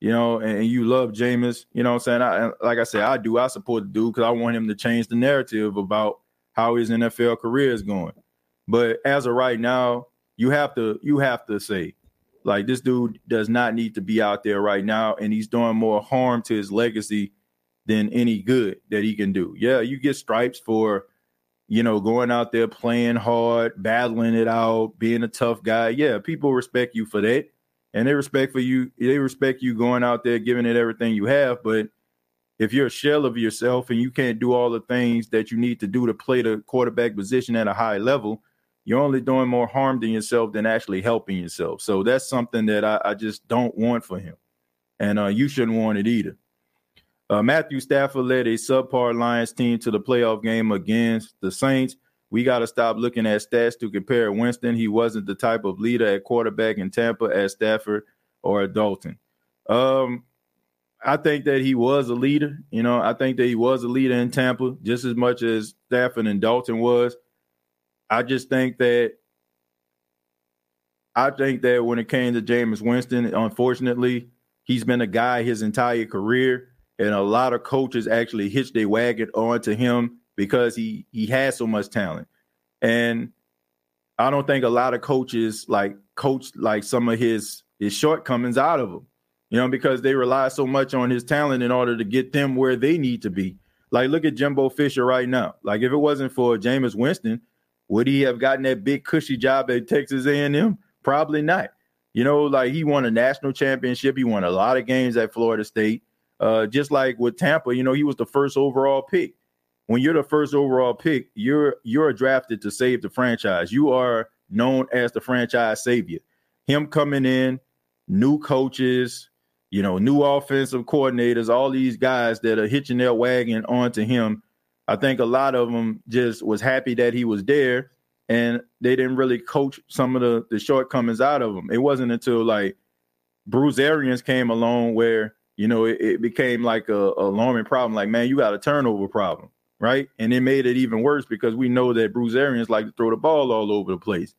you know, and, you love Jameis, you know, what I'm saying, I, like I said, I do, I support the dude because I want him to change the narrative about how his NFL career is going. But as of right now, you have to you have to say, like this dude does not need to be out there right now, and he's doing more harm to his legacy than any good that he can do. Yeah, you get stripes for, you know, going out there playing hard, battling it out, being a tough guy. Yeah, people respect you for that. And they respect for you, they respect you going out there giving it everything you have. But if you're a shell of yourself and you can't do all the things that you need to do to play the quarterback position at a high level, you're only doing more harm to yourself than actually helping yourself. So that's something that I, I just don't want for him. And uh, you shouldn't want it either. Uh, Matthew Stafford led a subpar Lions team to the playoff game against the Saints. We got to stop looking at stats to compare Winston. He wasn't the type of leader at quarterback in Tampa as Stafford or Dalton. Um, I think that he was a leader. You know, I think that he was a leader in Tampa just as much as Stafford and Dalton was. I just think that I think that when it came to Jameis Winston, unfortunately, he's been a guy his entire career and a lot of coaches actually hitched their wagon onto him because he he has so much talent. And I don't think a lot of coaches like coach like some of his his shortcomings out of him. You know, because they rely so much on his talent in order to get them where they need to be. Like, look at Jimbo Fisher right now. Like, if it wasn't for Jameis Winston, would he have gotten that big cushy job at Texas A&M? Probably not. You know, like he won a national championship. He won a lot of games at Florida State. Uh, just like with Tampa, you know, he was the first overall pick. When you're the first overall pick, you're you're drafted to save the franchise. You are known as the franchise savior. Him coming in, new coaches, you know, new offensive coordinators, all these guys that are hitching their wagon onto him. I think a lot of them just was happy that he was there, and they didn't really coach some of the the shortcomings out of him. It wasn't until like Bruce Arians came along where you know, it, it became like a, a, alarming problem. Like, man, you got a turnover problem, right? And it made it even worse because we know that Bruce Arians like to throw the ball all over the place.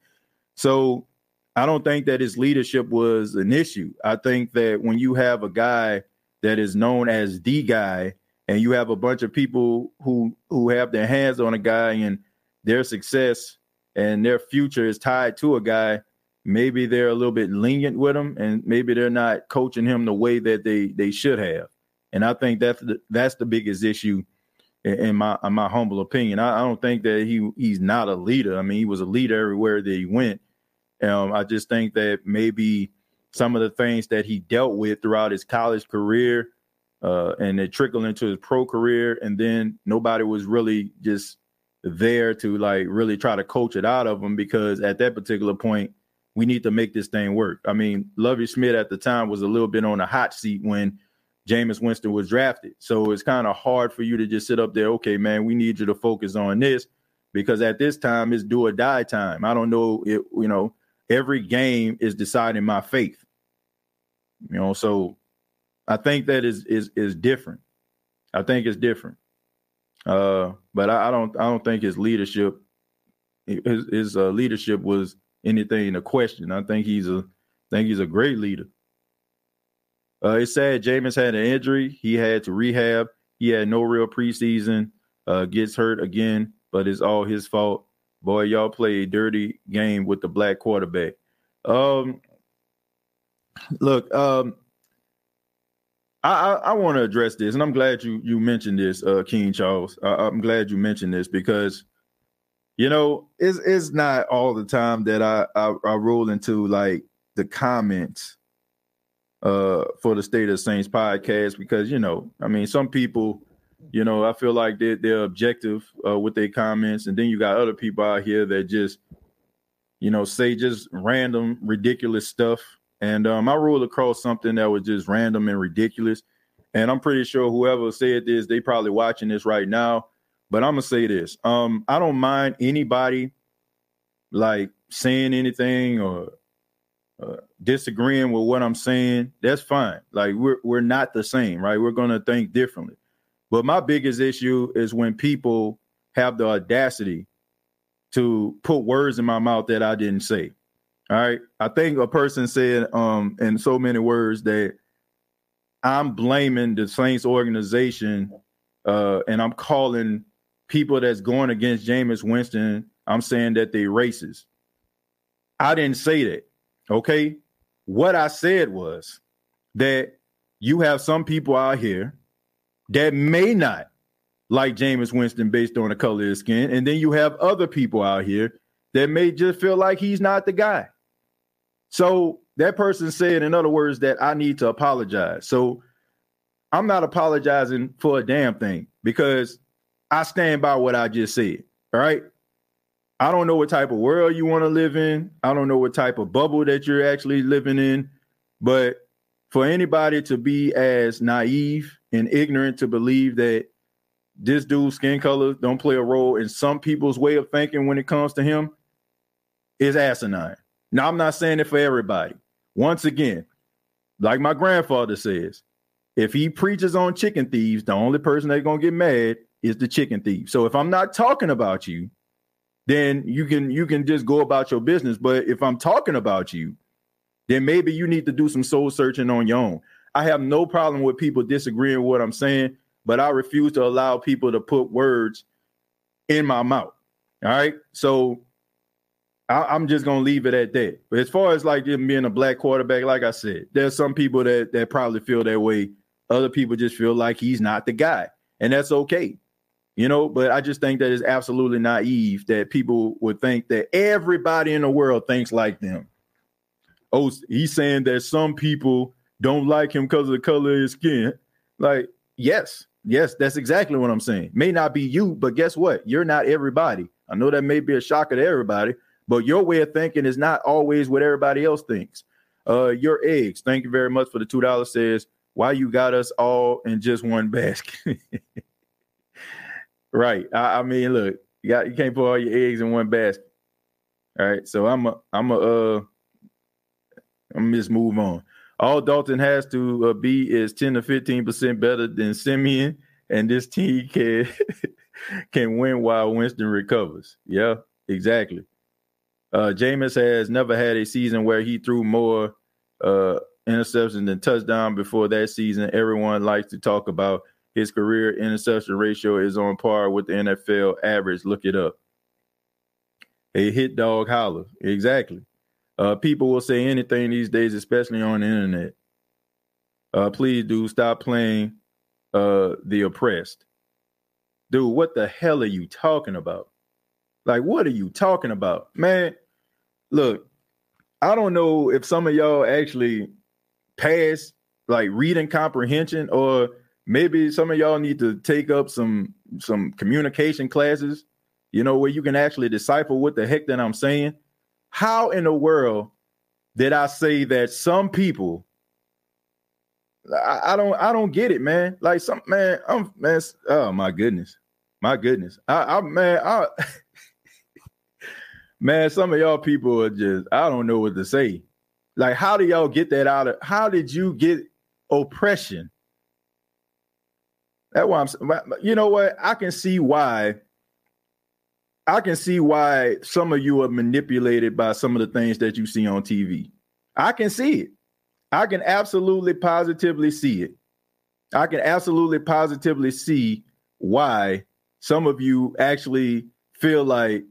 So I don't think that his leadership was an issue. I think that when you have a guy that is known as the guy, and you have a bunch of people who who have their hands on a guy and their success and their future is tied to a guy, maybe they're a little bit lenient with him and maybe they're not coaching him the way that they they should have. And I think that's the, that's the biggest issue in my in my humble opinion. I, I, don't think that he he's not a leader. I mean, he was a leader everywhere that he went. Um, I just think that maybe some of the things that he dealt with throughout his college career uh, and it trickled into his pro career, and then nobody was really just there to like really try to coach it out of him because at that particular point we need to make this thing work. I mean, Lovie Smith at the time was a little bit on a hot seat when Jameis Winston was drafted. So it's kind of hard for you to just sit up there, okay, man, we need you to focus on this because at this time it's do or die time. I don't know if, you know, every game is deciding my faith. You know, so I think that is is is different. I think it's different. Uh, but I, I don't I don't think his leadership his, his uh, leadership was anything to question. I think he's a I think he's a great leader. Uh, it's sad Jameis had an injury. He had to rehab. He had no real preseason. Uh, gets hurt again, but it's all his fault. Boy, y'all play a dirty game with the black quarterback. Um, look, um, I, I, I want to address this, and I'm glad you you mentioned this, uh, King Charles. I, I'm glad you mentioned this because, you know, it's it's not all the time that I I, I roll into like the comments uh for the State of Saints podcast because you know, I mean, some people, you know, I feel like they they're objective uh, with their comments, and then you got other people out here that just, you know, say just random ridiculous stuff and um, I rolled across something that was just random and ridiculous. And I'm pretty sure whoever said this, they probably watching this right now. But I'm gonna say this: um, I don't mind anybody like saying anything or uh, disagreeing with what I'm saying. That's fine. Like we're we're not the same, right? We're gonna think differently. But my biggest issue is when people have the audacity to put words in my mouth that I didn't say. All right. I think a person said um in so many words that I'm blaming the Saints organization uh and I'm calling people that's going against Jameis Winston, I'm saying that they racist. I didn't say that. Okay. What I said was that you have some people out here that may not like Jameis Winston based on the color of his skin. And then you have other people out here that may just feel like he's not the guy. So that person said, in other words, that I need to apologize. So I'm not apologizing for a damn thing because I stand by what I just said. All right. I don't know what type of world you want to live in. I don't know what type of bubble that you're actually living in. But for anybody to be as naive and ignorant to believe that this dude's skin color don't play a role in some people's way of thinking when it comes to him is asinine. Now, I'm not saying it for everybody. Once again, like my grandfather says, if he preaches on chicken thieves, the only person that's gonna get mad is the chicken thief. So if I'm not talking about you, then you can you can just go about your business. But if I'm talking about you, then maybe you need to do some soul searching on your own. I have no problem with people disagreeing with what I'm saying, but I refuse to allow people to put words in my mouth. All right. So I, am just gonna leave it at that. But as far as like him being a black quarterback, like I said, there's some people that that probably feel that way. Other people just feel like he's not the guy, and that's okay, you know. But I just think that it's absolutely naive that people would think that everybody in the world thinks like them. Oh, he's saying that some people don't like him because of the color of his skin. Like, yes, yes, that's exactly what I'm saying. May not be you, but guess what? You're not everybody. I know that may be a shocker to everybody, but your way of thinking is not always what everybody else thinks. Uh, your eggs. Thank you very much for the two dollars. Says why you got us all in just one basket. (laughs) right. I, I, mean, look, you got you can't put all your eggs in one basket. All right. So I'm a I'm a uh I'm just move on. All Dalton has to uh, be is 10 to 15 percent better than Siemian, and this team can (laughs) can win while Winston recovers. Yeah, exactly. Uh, Jameis has never had a season where he threw more uh, interceptions than touchdown before that season. Everyone likes to talk about his career interception ratio is on par with the NFL average. Look it up. A hit dog holler. Exactly. Uh, people will say anything these days, especially on the internet. Uh, please do stop playing uh, the oppressed. Dude, what the hell are you talking about? Like, what are you talking about? Man, look, I don't know if some of y'all actually pass like reading comprehension, or maybe some of y'all need to take up some some communication classes, you know, where you can actually decipher what the heck that I'm saying. How in the world did I say that some people I, I, don't I don't get it, man. Like some man, I'm man. Oh my goodness, my goodness. I, I man, I (laughs) Man, some of y'all people are just, I don't know what to say. Like, how do y'all get that out of how did you get oppression? That's why I'm you know what? I can see why I can see why some of you are manipulated by some of the things that you see on TV. I can see it. I can absolutely positively see it. I can absolutely positively see why some of you actually feel like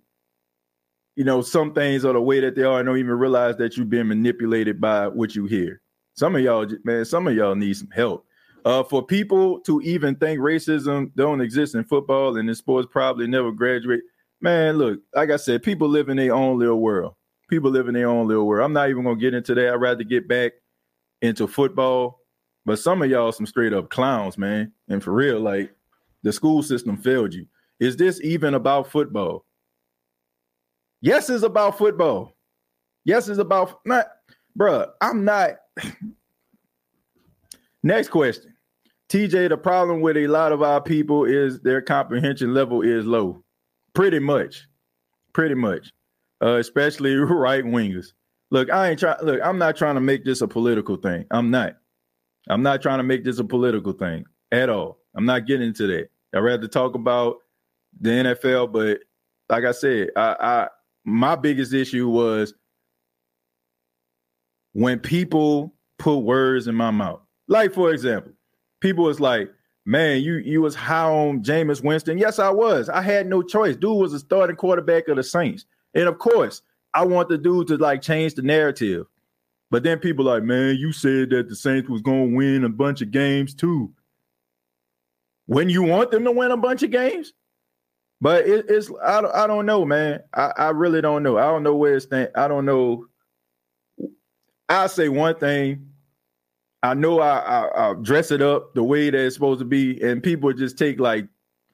you know some things are the way that they are and don't even realize that you've been manipulated by what you hear. Some of y'all, man, some of y'all need some help. Uh, for people to even think racism don't exist in football and in sports probably never graduate, man, look, like I said, people live in their own little world. People live in their own little world. I'm not even gonna get into that. I'd rather get back into football. But some of y'all some straight up clowns, man. And for real, like the school system failed you. Is this even about football? Yes, it's about football. Yes, it's about not, bruh. I'm not. (sighs) Next question. TJ, the problem with a lot of our people is their comprehension level is low. Pretty much. Pretty much. Uh, especially (laughs) right wingers. Look, I ain't trying look, I'm not trying to make this a political thing. I'm not. I'm not trying to make this a political thing at all. I'm not getting into that. I'd rather talk about the NFL, but like I said, I, I my biggest issue was when people put words in my mouth. Like for example, people was like, "Man, you you was high on Jameis Winston." Yes, I was. I had no choice. Dude was a starting quarterback of the Saints, and of course, I want the dude to like change the narrative. But then people like, "Man, you said that the Saints was to win a bunch of games too." When you want them to win a bunch of games, but it, it's I don't, I don't know, man. I, I really don't know. I don't know where it's stand. I don't know. I say one thing. I know I, I, I dress it up the way that it's supposed to be, and people just take like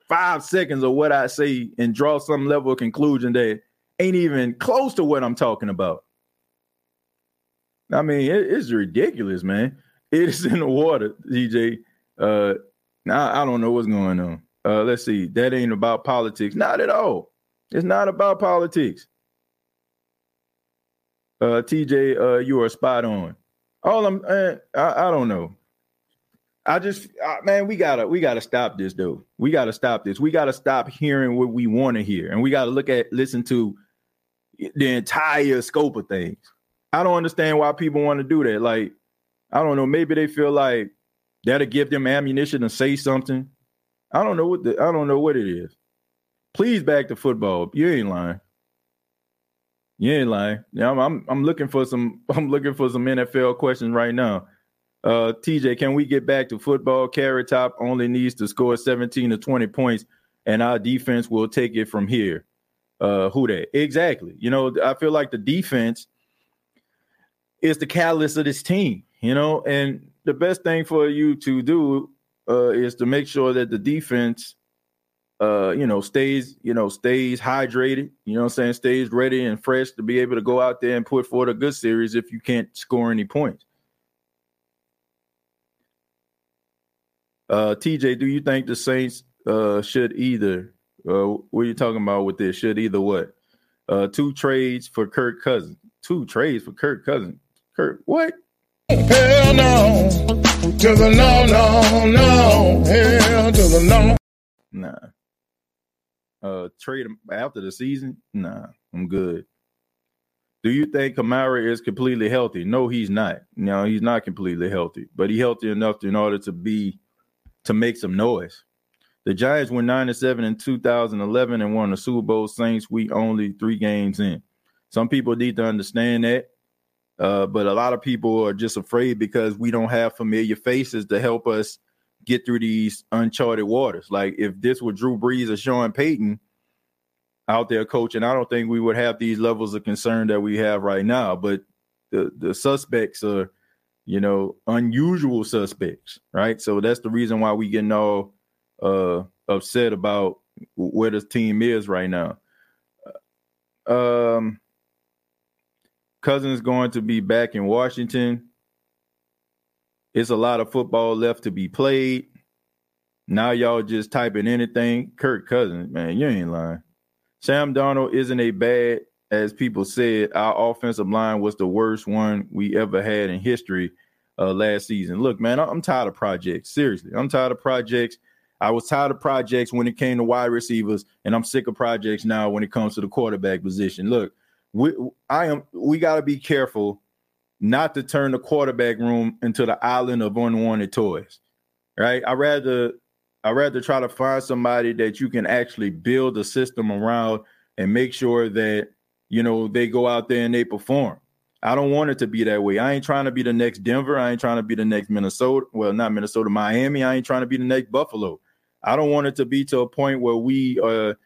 five seconds of what I say and draw some level of conclusion that ain't even close to what I'm talking about. I mean, it, it's ridiculous, man. It is in the water, DJ. Uh, I, I don't know what's going on. Uh, let's see. That ain't about politics. Not at all. It's not about politics. Uh, TJ, uh, you are spot on. All I'm, uh, I, I don't know. I just, uh, man, we gotta, we gotta stop this, though. We gotta stop this. We gotta stop hearing what we want to hear, and we gotta look at, listen to the entire scope of things. I don't understand why people want to do that. Like, I don't know. Maybe they feel like that'll give them ammunition to say something. I don't know what the I don't know what it is. Please back to football. You ain't lying. You ain't lying. Yeah, I'm, I'm, I'm looking for some (laughs) I'm looking for some NFL questions right now. Uh, TJ, can we get back to football? Carrot Top only needs to score 17 to 20 points, and our defense will take it from here. Uh, who that? Exactly. You know, I feel like the defense is the catalyst of this team. You know, and the best thing for you to do uh, is to make sure that the defense, uh, you know, stays, you know, stays hydrated. You know, I'm saying, stays ready and fresh to be able to go out there and put forth a good series if you can't score any points. Uh, TJ, do you think the Saints uh, should either? Uh, what are you talking about with this? Should either what? Uh, two trades for Kirk Cousins. Two trades for Kirk Cousins. Kirk, what? Hell no. To the no, no, no. Hell to the no. Nah. Uh, trade him after the season? Nah, I'm good. Do you think Kamara is completely healthy? No, he's not. No, he's not completely healthy, but he's healthy enough to, in order to be to make some noise. The Giants went nine and seven in 2011 and won the Super Bowl. Saints we only three games in. Some people need to understand that. Uh, but a lot of people are just afraid because we don't have familiar faces to help us get through these uncharted waters. Like if this were Drew Brees or Sean Payton out there coaching, I don't think we would have these levels of concern that we have right now. But the the suspects are, you know, unusual suspects, right? So that's the reason why we getting all uh, upset about where the team is right now. Um Cousins going to be back in Washington. It's a lot of football left to be played. Now y'all just typing anything. Kirk Cousins, man, you ain't lying. Sam Darnold isn't a bad, as people said. Our offensive line was the worst one we ever had in history uh, last season. Look, man, I'm tired of projects. Seriously, I'm tired of projects. I was tired of projects when it came to wide receivers, and I'm sick of projects now when it comes to the quarterback position. Look, we I am we got to be careful not to turn the quarterback room into the island of unwanted toys. right? I rather I rather try to find somebody that you can actually build a system around and make sure that you know they go out there and they perform. I don't want it to be that way. I ain't trying to be the next Denver. I ain't trying to be the next Minnesota. Well, not Minnesota, Miami. I ain't trying to be the next Buffalo. I don't want it to be to a point where we are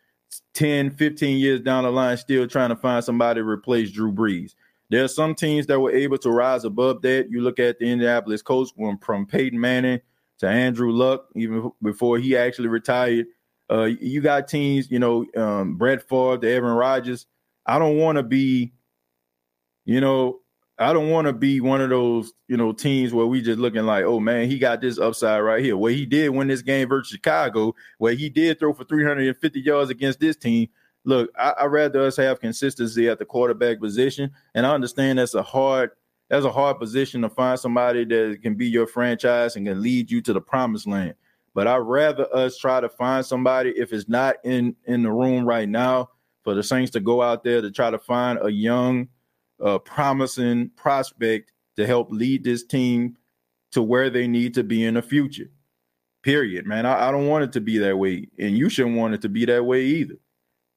10, 15 years down the line still trying to find somebody to replace Drew Brees. There are some teams that were able to rise above that. You look at the Indianapolis Colts from Peyton Manning to Andrew Luck, even before he actually retired. Uh, you got teams, you know, um, Brett Favre, the Aaron Rodgers. I don't want to be, you know, I don't want to be one of those, you know, teams where we just looking like, oh man, he got this upside right here. Where he did win this game versus Chicago, where he did throw for 350 yards against this team. Look, I, I rather us have consistency at the quarterback position, and I understand that's a hard that's a hard position to find somebody that can be your franchise and can lead you to the promised land. But I'd rather us try to find somebody if it's not in in the room right now for the Saints to go out there to try to find a young, uh, promising prospect to help lead this team to where they need to be in the future. Period, man. I, I don't want it to be that way, and you shouldn't want it to be that way either.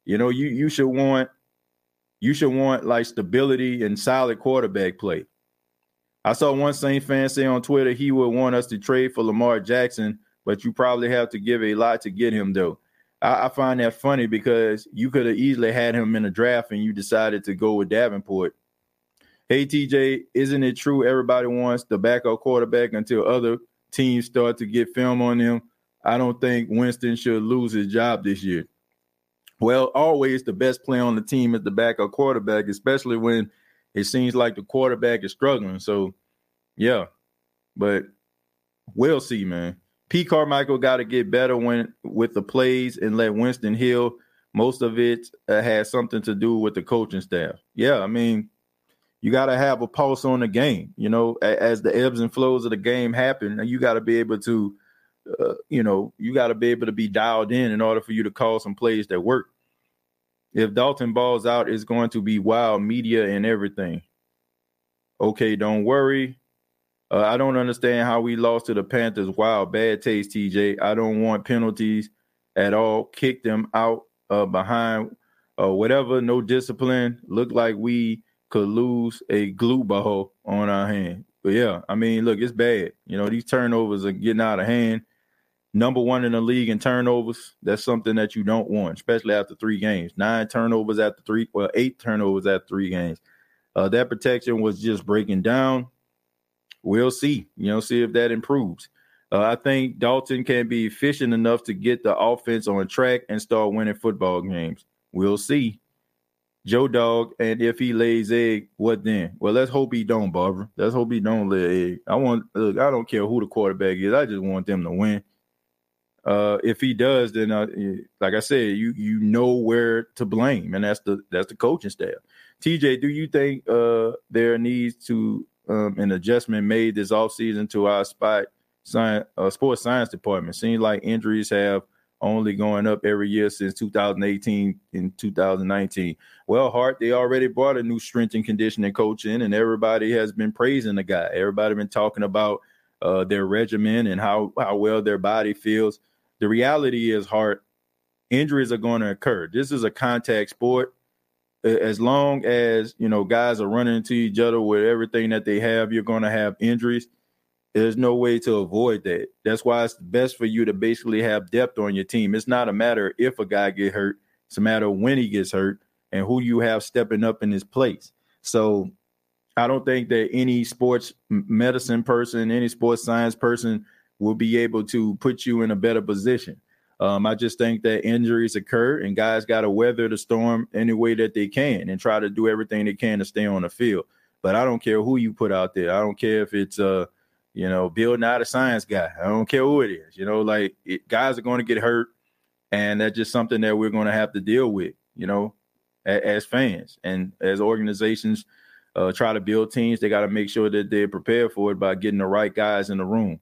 You know, you you should want you should want like stability and solid quarterback play. I saw one Saint fan say on Twitter he would want us to trade for Lamar Jackson, but you probably have to give a lot to get him though. I, I find that funny because you could have easily had him in a draft and you decided to go with Davenport. Hey TJ, isn't it true everybody wants the backup quarterback until other teams start to get film on them? I don't think Winston should lose his job this year. Well, always the best player on the team is the backup quarterback, especially when it seems like the quarterback is struggling. So, yeah, but we'll see, man. P. Carmichael got to get better when with the plays and let Winston heal. Most of it uh, has something to do with the coaching staff. Yeah, I mean, you got to have a pulse on the game. You know, as the ebbs and flows of the game happen, you got to be able to, uh, you know, you got to be able to be dialed in in order for you to call some plays that work if Dalton balls out, it's going to be wild media and everything. Okay, don't worry. Uh, I don't understand how we lost to the Panthers. Wow, bad taste, TJ. I don't want penalties at all. Kick them out uh, behind uh, whatever. No discipline. Look like we could lose a glue ball on our hand. But yeah, I mean, look, it's bad. You know, these turnovers are getting out of hand number one in the league in turnovers. That's something that you don't want, especially after three games. Nine turnovers after three, well, eight turnovers after three games. Uh, that protection was just breaking down. We'll see. You know, see if that improves. Uh, I think Dalton can be efficient enough to get the offense on track and start winning football games. We'll see. Joe Dog, and if he lays egg, what then? Well, let's hope he don't, Barbara. Let's hope he don't lay egg. I want. Look, I don't care who the quarterback is. I just want them to win uh, if he does, then uh, like I said, you you know where to blame, and that's the that's the coaching staff. TJ, do you think uh, there needs to um, an adjustment made this offseason to our spot science, uh, sports science department? Seems like injuries have only going up every year since 2018 and 2019. Well, Hart, they already brought a new strength and conditioning coach in, and everybody has been praising the guy. Everybody been talking about uh, their regimen and how how well their body feels the reality is Hart injuries are going to occur. This is a contact sport. As long as you know guys are running into each other with everything that they have, you're going to have injuries. There's no way to avoid that. That's why it's best for you to basically have depth on your team. It's not a matter if a guy get hurt; it's a matter when he gets hurt and who you have stepping up in his place. So, I don't think that any sports medicine person, any sports science person will be able to put you in a better position. Um, I just think that injuries occur and guys got to weather the storm any way that they can and try to do everything they can to stay on the field. But I don't care who you put out there. I don't care if it's uh, you know, Bill Nye the Science Guy. I don't care who it is. You know, like it, guys are going to get hurt, and that's just something that we're going to have to deal with. You know, as, as fans and as organizations uh, try to build teams, they got to make sure that they're prepared for it by getting the right guys in the room.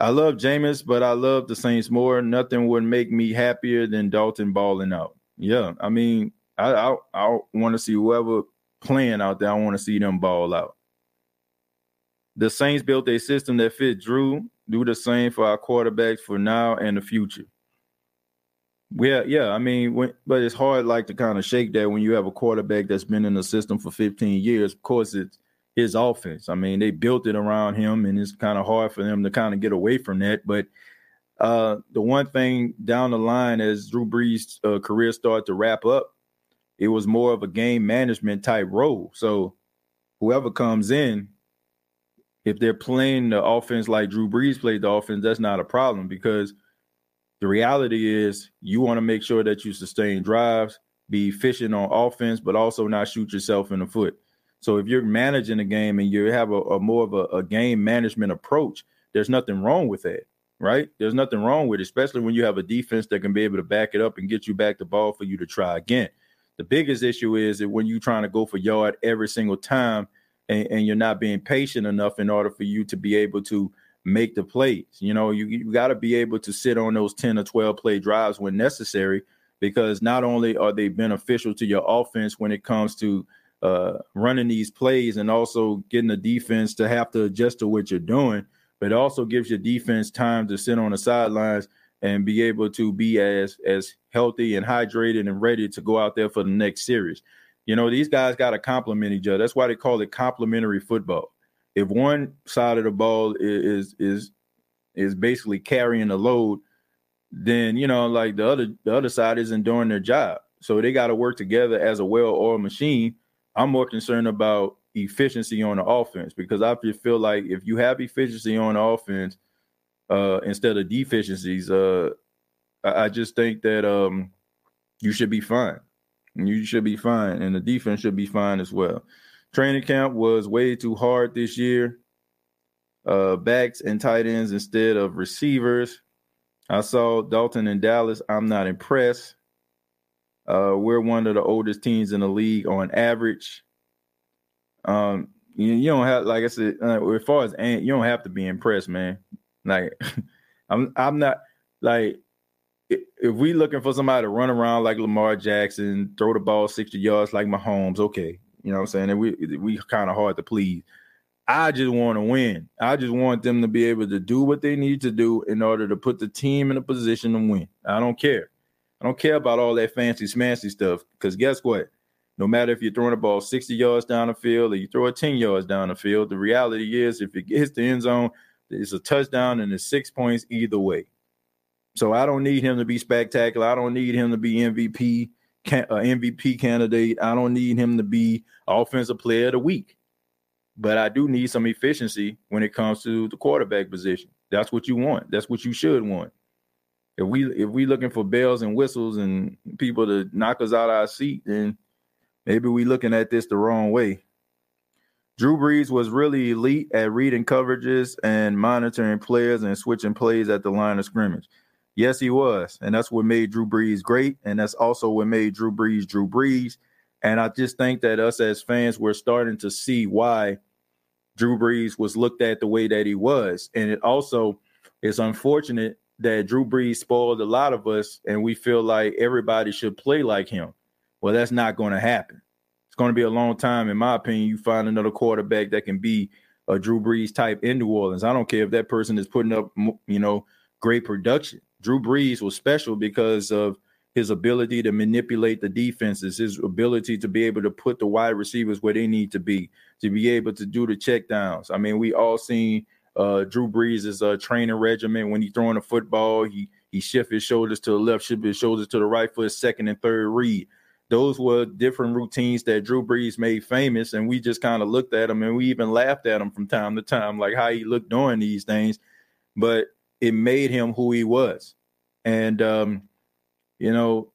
I love Jameis, but I love the Saints more. Nothing would make me happier than Dalton balling out. Yeah, I mean, I I, I want to see whoever playing out there. I want to see them ball out. The Saints built a system that fit Drew do the same for our quarterbacks for now and the future. Yeah, yeah. I mean, when, but it's hard like to kind of shake that when you have a quarterback that's been in the system for 15 years. Of course, it's his offense. I mean, they built it around him, and it's kind of hard for them to kind of get away from that. But uh, the one thing down the line as Drew Brees' uh, career started to wrap up, it was more of a game management type role. So whoever comes in, if they're playing the offense like Drew Brees played the offense, that's not a problem because the reality is you want to make sure that you sustain drives, be efficient on offense, but also not shoot yourself in the foot. So if you're managing a game and you have a, a more of a, a, game management approach, there's nothing wrong with that, right? There's nothing wrong with it, especially when you have a defense that can be able to back it up and get you back the ball for you to try again. The biggest issue is that when you're trying to go for yard every single time and, and you're not being patient enough in order for you to be able to make the plays. You know, you, you got to be able to sit on those 10 or 12 play drives when necessary, because not only are they beneficial to your offense when it comes to uh, running these plays and also getting the defense to have to adjust to what you're doing, but it also gives your defense time to sit on the sidelines and be able to be as as healthy and hydrated and ready to go out there for the next series. You know, these guys got to complement each other. That's why they call it complementary football if one side of the ball is is is basically carrying the load, then you know, like the other the other side isn't doing their job. So they got to work together as a well-oiled machine. I'm more concerned about efficiency on the offense because I feel like if you have efficiency on the offense uh, instead of deficiencies, uh, I, just think that um, you should be fine. You should be fine, and the defense should be fine as well. Training camp was way too hard this year. Uh, backs and tight ends instead of receivers. I saw Dalton in Dallas. I'm not impressed. Uh, we're one of the oldest teams in the league on average. Um, you, you don't have, like I said, uh, as far as you don't have to be impressed, man. Like, (laughs) I'm, I'm not like if we looking for somebody to run around like Lamar Jackson, throw the ball 60 yards like Mahomes, okay. You know what I'm saying? And we we kind of hard to please. I just want to win. I just want them to be able to do what they need to do in order to put the team in a position to win. I don't care. I don't care about all that fancy smancy stuff. Because guess what? No matter if you're throwing a ball 60 yards down the field or you throw it 10 yards down the field, the reality is if it hits the end zone, it's a touchdown and it's six points either way. So I don't need him to be spectacular. I don't need him to be MVP can, uh, MVP candidate. I don't need him to be offensive player of the week, but I do need some efficiency when it comes to the quarterback position. That's what you want. That's what you should want. If we if we looking for bells and whistles and people to knock us out of our seat, then maybe we looking at this the wrong way. Drew Brees was really elite at reading coverages and monitoring players and switching plays at the line of scrimmage. Yes, he was. And that's what made Drew Brees great. And that's also what made Drew Brees Drew Brees. And I just think that us as fans, we're starting to see why Drew Brees was looked at the way that he was. And it also is unfortunate that Drew Brees spoiled a lot of us and we feel like everybody should play like him. Well, that's not going to happen. It's going to be a long time, in my opinion, you find another quarterback that can be a Drew Brees type in New Orleans. I don't care if that person is putting up, you know, great production. Drew Brees was special because of his ability to manipulate the defenses, his ability to be able to put the wide receivers where they need to be, to be able to do the checkdowns. I mean, we all seen uh, Drew Brees' uh, training regimen when he throwing a football, he he shift his shoulders to the left, shift his shoulders to the right for his second and third read. Those were different routines that Drew Brees made famous, and we just kind of looked at him and we even laughed at him from time to time, like how he looked doing these things. But it made him who he was. And um, you know,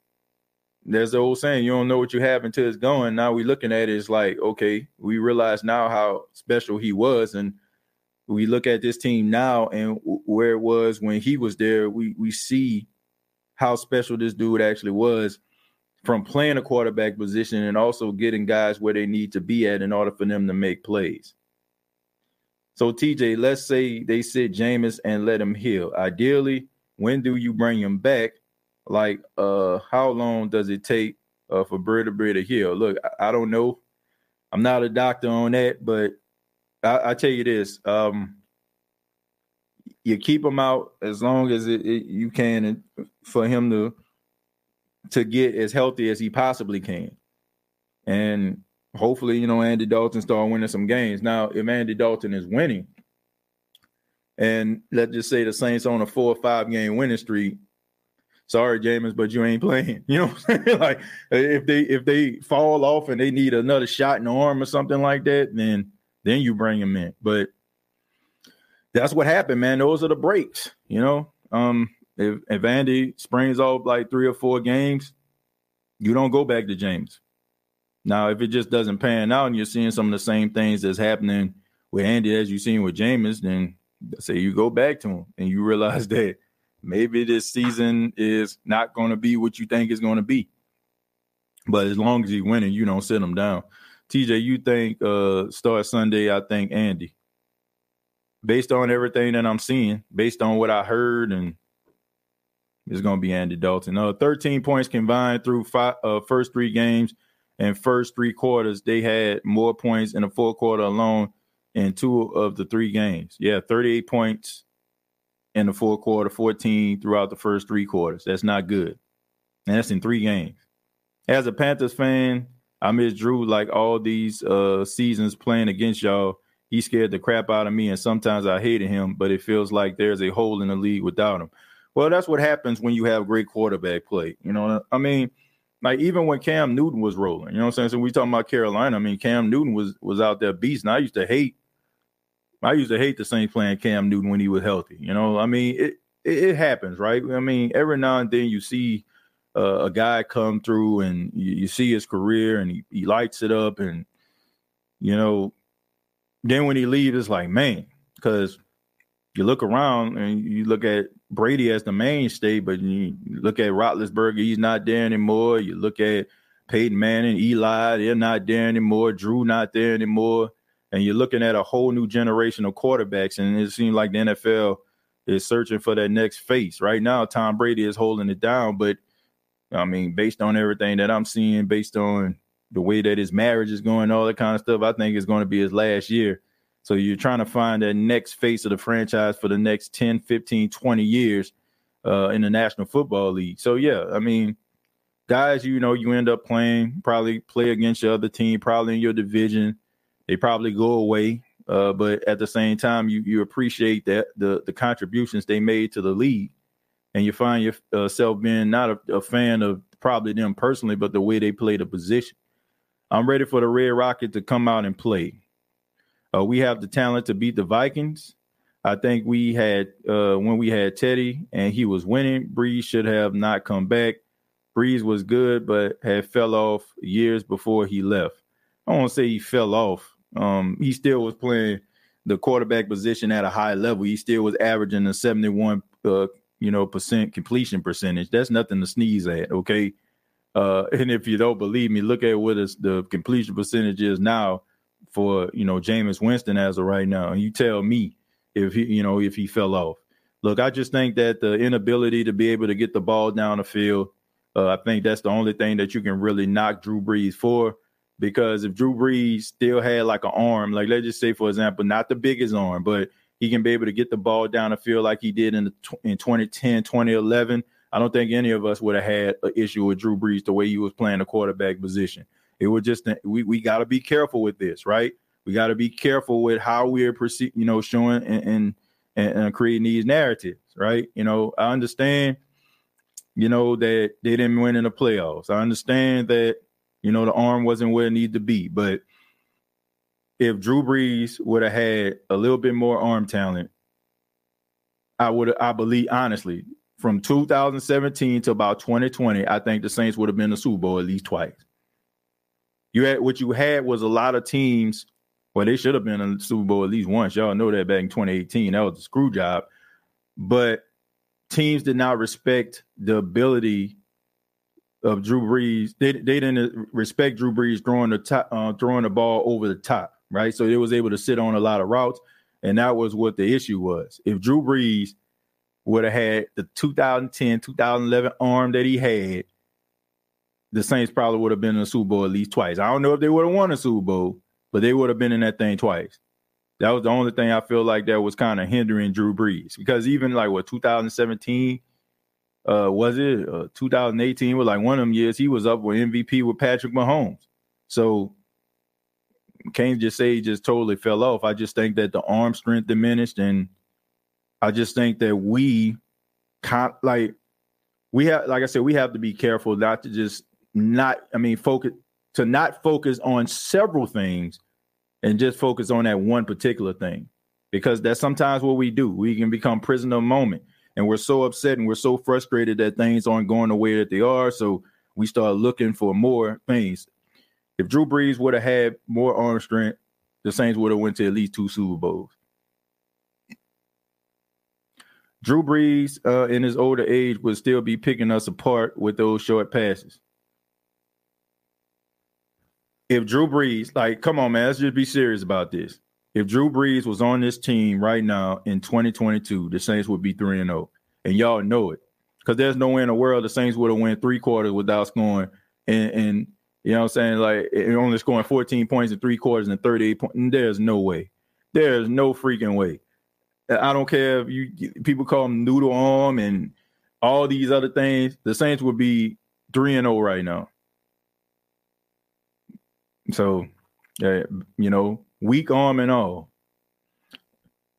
there's the old saying, you don't know what you have until it's gone. Now we're looking at it, it's like, okay, we realize now how special he was. And we look at this team now and where it was when he was there, we we see how special this dude actually was from playing a quarterback position and also getting guys where they need to be at in order for them to make plays. So TJ, let's say they sit Jameis and let him heal. Ideally, when do you bring him back? Like, uh, how long does it take uh, for Brit to Brit to heal? Look, I, I, don't know. I'm not a doctor on that, but I, I tell you this: um, you keep him out as long as it, it, you can, and for him to to get as healthy as he possibly can, and hopefully, you know, Andy Dalton start winning some games. Now, if Andy Dalton is winning, and let's just say the Saints on a four or five game winning streak, sorry, Jameis, but you ain't playing. (laughs) You know what I'm saying? like if they if they fall off and they need another shot in the arm or something like that, then then you bring him in. But that's what happened, man. Those are the breaks, you know. Um, if if Andy springs off like three or four games, you don't go back to James. Now, if it just doesn't pan out and you're seeing some of the same things that's happening with Andy as you've seen with James, then say you go back to him and you realize (laughs) that maybe this season is not going to be what you think it's going to be. But as long as he's winning, you don't sit him down. TJ, you think uh start Sunday? I think Andy. Based on everything that I'm seeing, based on what I heard, and it's to be Andy Dalton. Uh, 13 points combined through five, uh, first three games and first three quarters. They had more points in the fourth quarter alone in two of the three games. Yeah, 38 points in the fourth quarter, 14 throughout the first three quarters. That's not good. And that's in three games. As a Panthers fan, I miss Drew like all these uh, seasons playing against y'all. He scared the crap out of me, and sometimes I hated him, but it feels like there's a hole in the league without him. Well, that's what happens when you have great quarterback play. You know, I mean, like even when Cam Newton was rolling, you know what I'm saying? So we talking about Carolina. I mean, Cam Newton was was out there beast. And I used to hate I used to hate the Saints playing Cam Newton when he was healthy. You know, I mean, it it, it happens, right? I mean, every now and then you see uh, a guy come through and you, you see his career and he, he lights it up, and you know, then when he leaves, it's like, man, because you look around and you look at Brady as the mainstay, but you look at Roethlisberger, he's not there anymore. You look at Peyton Manning, Eli, they're not there anymore. Drew not there anymore and you're looking at a whole new generation of quarterbacks, and it seems like the NFL is searching for that next face. Right now, Tom Brady is holding it down, but I mean, based on everything that I'm seeing, based on the way that his marriage is going, all that kind of stuff, I think it's going to be his last year. So you're trying to find that next face of the franchise for the next 10, 15, 20 years uh, in the National Football League. So yeah, I mean, guys, you know, you end up playing, probably play against your other team, probably in your division they probably go away. Uh, but at the same time, you you appreciate that the the contributions they made to the league, and you find yourself being not a, a fan of probably them personally, but the way they play the position. I'm ready for the Red Rocket to come out and play. Uh, we have the talent to beat the Vikings. I think we had uh, when we had Teddy and he was winning. Brees should have not come back. Brees was good, but had fell off years before he left. I won't say he fell off. Um, he still was playing the quarterback position at a high level. He still was averaging a 71 uh, you know percent completion percentage. That's nothing to sneeze at, okay? Uh, (laughs) and if you don't believe me, look at what is the completion percentage is now for you know Jameis Winston as of right now, and you tell me if he you know if he fell off. Look, I just think that the inability to be able to get the ball down the field, uh, I think that's the only thing that you can really knock Drew Brees for because if Drew Brees still had like an arm, like let's just say for example, not the biggest arm, but he can be able to get the ball down the field like he did in the in 2010, 2011. I don't think any of us would have had an issue with Drew Brees the way he was playing the quarterback position. It was just we we got to be careful with this, right? We got to be careful with how we're perceiving, you know, showing and, and and creating these narratives, right? You know, I understand, you know, that they didn't win in the playoffs. I understand that you know, the arm wasn't where it needed to be. But if Drew Brees would have had a little bit more arm talent, I would I believe honestly, from 2017 to about 2020, I think the Saints would have been the Super Bowl at least twice. You had what you had was a lot of teams. Well, they should have been in the Super Bowl at least once. Y'all know that back in 2018. That was a screw job. But teams did not respect the ability of Drew Brees. They they didn't respect Drew Brees throwing the top, uh, throwing the ball over the top, right? So it was able to sit on a lot of routes, and that was what the issue was. If Drew Brees would have had the 2010, 2011 arm that he had, the Saints probably would have been in the Super Bowl at least twice. I don't know if they would have won a Super Bowl, but they would have been in that thing twice. That was the only thing I feel like that was kind of hindering Drew Brees because even like what 2017 uh was it uh, 2018 was like one of them years he was up with MVP with Patrick Mahomes. So can't just say he just totally fell off. I just think that the arm strength diminished, and I just think that we, like, we have, like I said, we have to be careful not to just not. I mean, focus to not focus on several things and just focus on that one particular thing because that's sometimes what we do. We can become prisoner of moment and we're so upset and we're so frustrated that things aren't going the way that they are. So we start looking for more things. If Drew Brees would have had more arm strength, the Saints would have went to at least two Super Bowls. Drew Brees, uh, in his older age, would still be picking us apart with those short passes if Drew Brees, like, come on, man, let's just be serious about this. If Drew Brees was on this team right now in 2022, the Saints would be 3 and 0. And y'all know it. Because there's no way in the world the Saints would have won three quarters without scoring. And, and you know what I'm saying? Like, only scoring 14 points in three quarters and 38 points. There's no way. There's no freaking way. I don't care if you people call him noodle arm and all these other things. The Saints would be 3 and 0 right now. So, uh, you know, weak arm and all.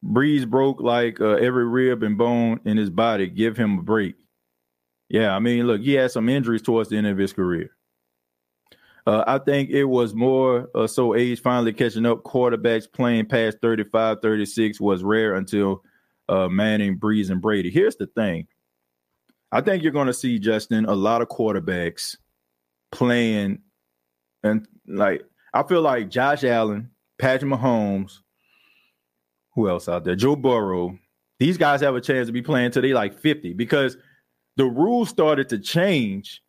Brees broke like uh, every rib and bone in his body. Give him a break. Yeah, I mean, look, he had some injuries towards the end of his career. Uh, I think it was more uh, so age finally catching up. Quarterbacks playing past 35, 36 was rare until uh, Manning, Brees, and Brady. Here's the thing I think you're going to see, Justin, a lot of quarterbacks playing and like I feel like Josh Allen, Patrick Mahomes, who else out there? Joe Burrow. These guys have a chance to be playing till they like 50 because the rules started to change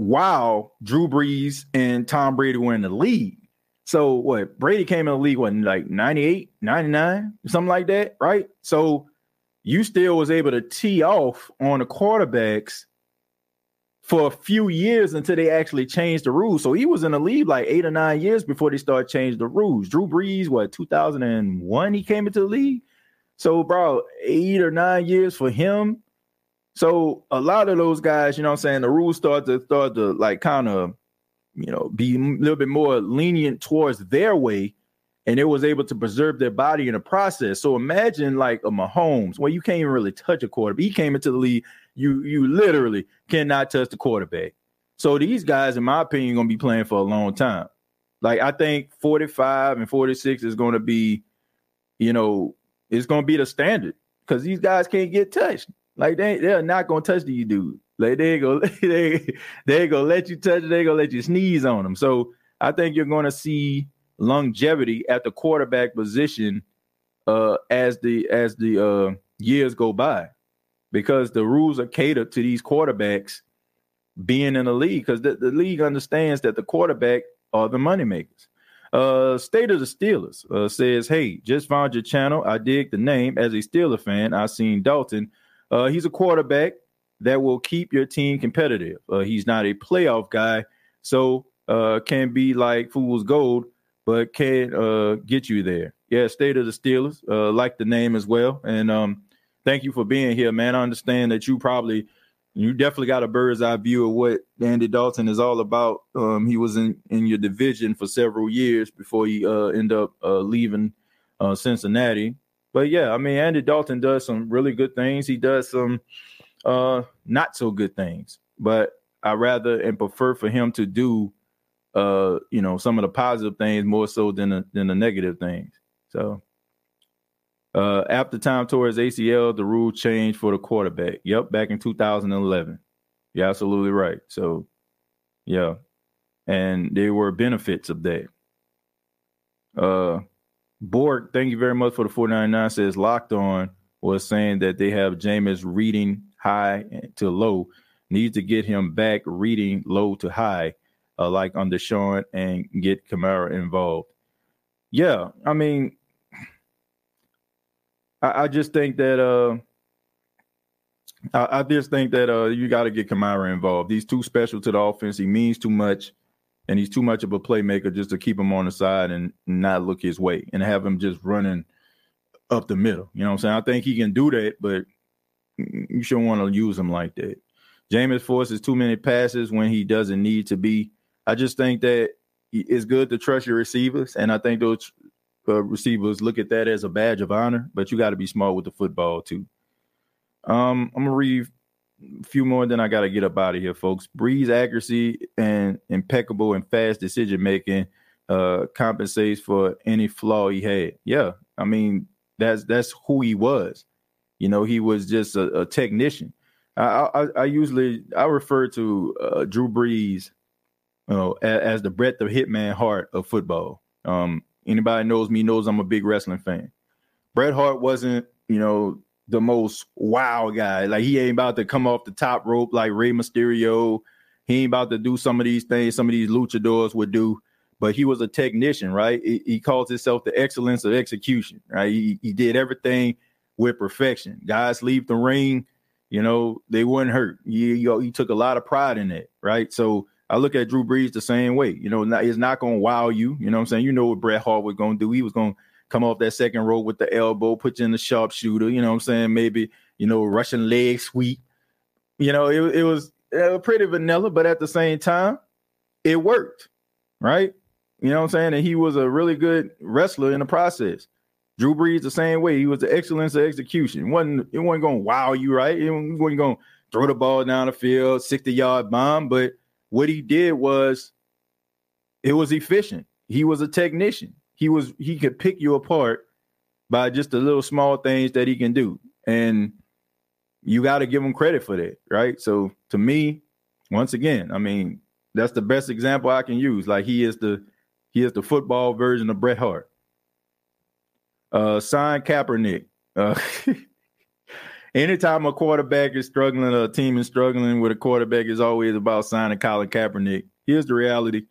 while Drew Brees and Tom Brady were in the league. So what Brady came in the league what like 98, 99, something like that, right? So you still was able to tee off on the quarterbacks for a few years until they actually changed the rules. So he was in the league like eight or nine years before they started changing the rules. Drew Brees, what 2001 he came into the league. So bro, eight or nine years for him. So a lot of those guys, you know I'm saying, the rules start to start to like kind of, you know, be a little bit more lenient towards their way. And it was able to preserve their body in the process. So imagine like a Mahomes, where you can't even really touch a quarterback. He came into the league you you literally cannot touch the quarterback. So these guys, in my opinion, to be playing for a long time. Like I think 45 and 46 is to be, you know, it's to be the standard because these guys can't get touched. Like they they're not to touch you, dude. Like they go (laughs) they they go let you touch. They go let you sneeze on them. So I think you're to see longevity at the quarterback position uh, as the as the uh, years go by because the rules are catered to these quarterbacks being in the league because the, the league understands that the quarterback are the moneymakers. Uh, State of the Steelers uh, says, Hey, just found your channel. I dig the name. As a Steeler fan, I seen Dalton. Uh, he's a quarterback that will keep your team competitive. Uh, he's not a playoff guy, so uh, can be like fool's gold, but can uh, get you there. Yeah, State of the Steelers, uh, like the name as well. And um, thank you for being here, man. I understand that you probably you definitely got a bird's eye view of what Andy Dalton is all about. Um, he was in in your division for several years before he uh ended up uh, leaving uh, Cincinnati. But yeah, I mean Andy Dalton does some really good things. He does some uh not so good things. But I rather and prefer for him to do uh you know some of the positive things more so than the, than the negative things. So uh, after time towards ACL, the rule changed for the quarterback. Yep, back in 2011. You're absolutely right. So, yeah, and there were benefits of that. Uh, Borg, thank you very much for the 499. Says locked on was saying that they have Jameis reading high to low. Needs to get him back reading low to high, uh, like on Deshaun, and get Kamara involved. Yeah, I mean, I, I just think that uh, I, I just think that uh, you got to get Kamara involved. He's too special to the offense. He means too much, and he's too much of a playmaker just to keep him on the side and not look his way and have him just running up the middle. You know what I'm saying? I think he can do that, but you shouldn't want to use him like that. Jameis forces too many passes when he doesn't need to be. I just think that it's good to trust your receivers, and I think those uh, receivers look at that as a badge of honor. But you got to be smart with the football too. Um, I'm gonna read few more, then I got to get up out of here, folks. Brees' accuracy and impeccable and fast decision making uh, compensates for any flaw he had. Yeah, I mean that's that's who he was. You know, he was just a, a technician. I, I, I, usually I refer to uh, Drew Brees, you know, as, as, the breadth of Hitman Hart of football. Um, anybody knows me knows I'm a big wrestling fan. Bret Hart wasn't, you know, the most wow guy. Like he ain't about to come off the top rope like Rey Mysterio. He ain't about to do some of these things some of these luchadors would do. But he was a technician, right? He, calls himself the excellence of execution, right? He, he did everything with perfection. Guys leave the ring, you know, they wouldn't hurt. He, he took a lot of pride in it, right? So I look at Drew Brees the same way. You know, it's not going to wow you. You know what I'm saying? You know what Bret Hart was going to do. He was going to come off that second row with the elbow, put you in the sharpshooter. You know what I'm saying? Maybe you know Russian leg sweep. You know, it it was uh, pretty vanilla, but at the same time, it worked, right? You know what I'm saying? And he was a really good wrestler in the process. Drew Brees the same way. He was the excellence of execution. It wasn't it wasn't going to wow you, right? It wasn't going to throw the ball down the field, 60 yard bomb. But what he did was it was efficient. He was a technician he was he could pick you apart by just the little small things that he can do. And you got to give him credit for that, right? So to me, once again, I mean, that's the best example I can use. Like he is the he is the football version of Bret Hart. Uh sign Kaepernick. Uh (laughs) anytime a quarterback is struggling, a team is struggling with a quarterback, is always about signing Colin Kaepernick. Here's the reality.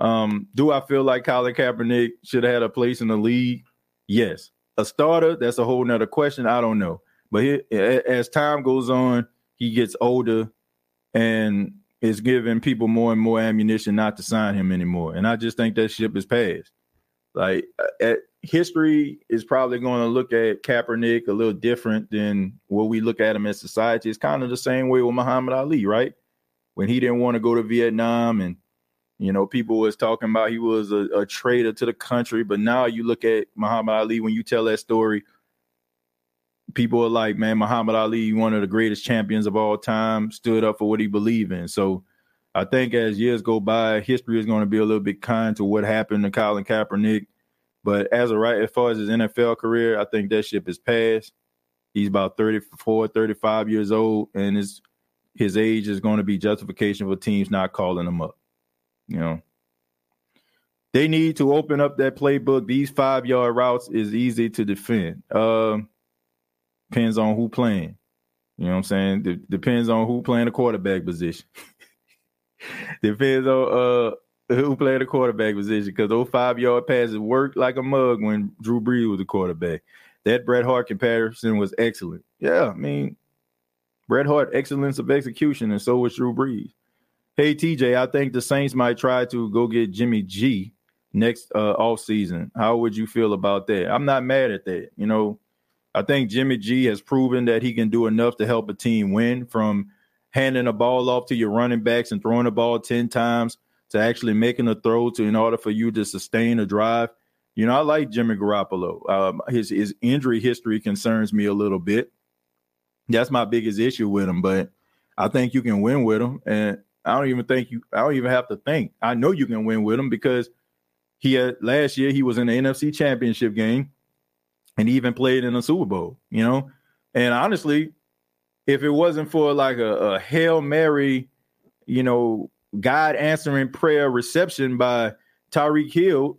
Um, do I feel like Colin Kaepernick should have had a place in the league? Yes. A starter, that's a whole nother question. I don't know. But he, as time goes on, he gets older and is giving people more and more ammunition not to sign him anymore. And I just think that ship is passed. Like uh, at, history is probably going to look at Kaepernick a little different than what we look at him as society. It's kind of the same way with Muhammad Ali, right? When he didn't want to go to Vietnam and you know, people was talking about he was a, a traitor to the country, but now you look at Muhammad Ali when you tell that story, people are like, man, Muhammad Ali, one of the greatest champions of all time, stood up for what he believed in. So I think as years go by, history is going to be a little bit kind to what happened to Colin Kaepernick. But as a right, as far as his NFL career, I think that ship is passed. He's about 34, 35 years old, and his his age is going to be justification for teams not calling him up. You know, they need to open up that playbook. These five yard routes is easy to defend. Uh, depends on who playing. You know what I'm saying? D- depends on who playing the quarterback position. (laughs) depends on uh who playing the quarterback position because those five yard passes worked like a mug when Drew Brees was the quarterback. That Bret Hart comparison was excellent. Yeah, I mean, Bret Hart excellence of execution, and so was Drew Brees. Hey TJ, I think the Saints might try to go get Jimmy G next uh off season. How would you feel about that? I'm not mad at that. You know, I think Jimmy G has proven that he can do enough to help a team win from handing a ball off to your running backs and throwing the ball 10 times to actually making a throw to in order for you to sustain a drive. You know, I like Jimmy Garoppolo. Um, his his injury history concerns me a little bit. That's my biggest issue with him, but I think you can win with him. And I don't even think you. I don't even have to think. I know you can win with him because he had last year he was in the NFC Championship game, and he even played in a Super Bowl. You know, and honestly, if it wasn't for like a, a hail mary, you know, God answering prayer reception by Tyreek Hill,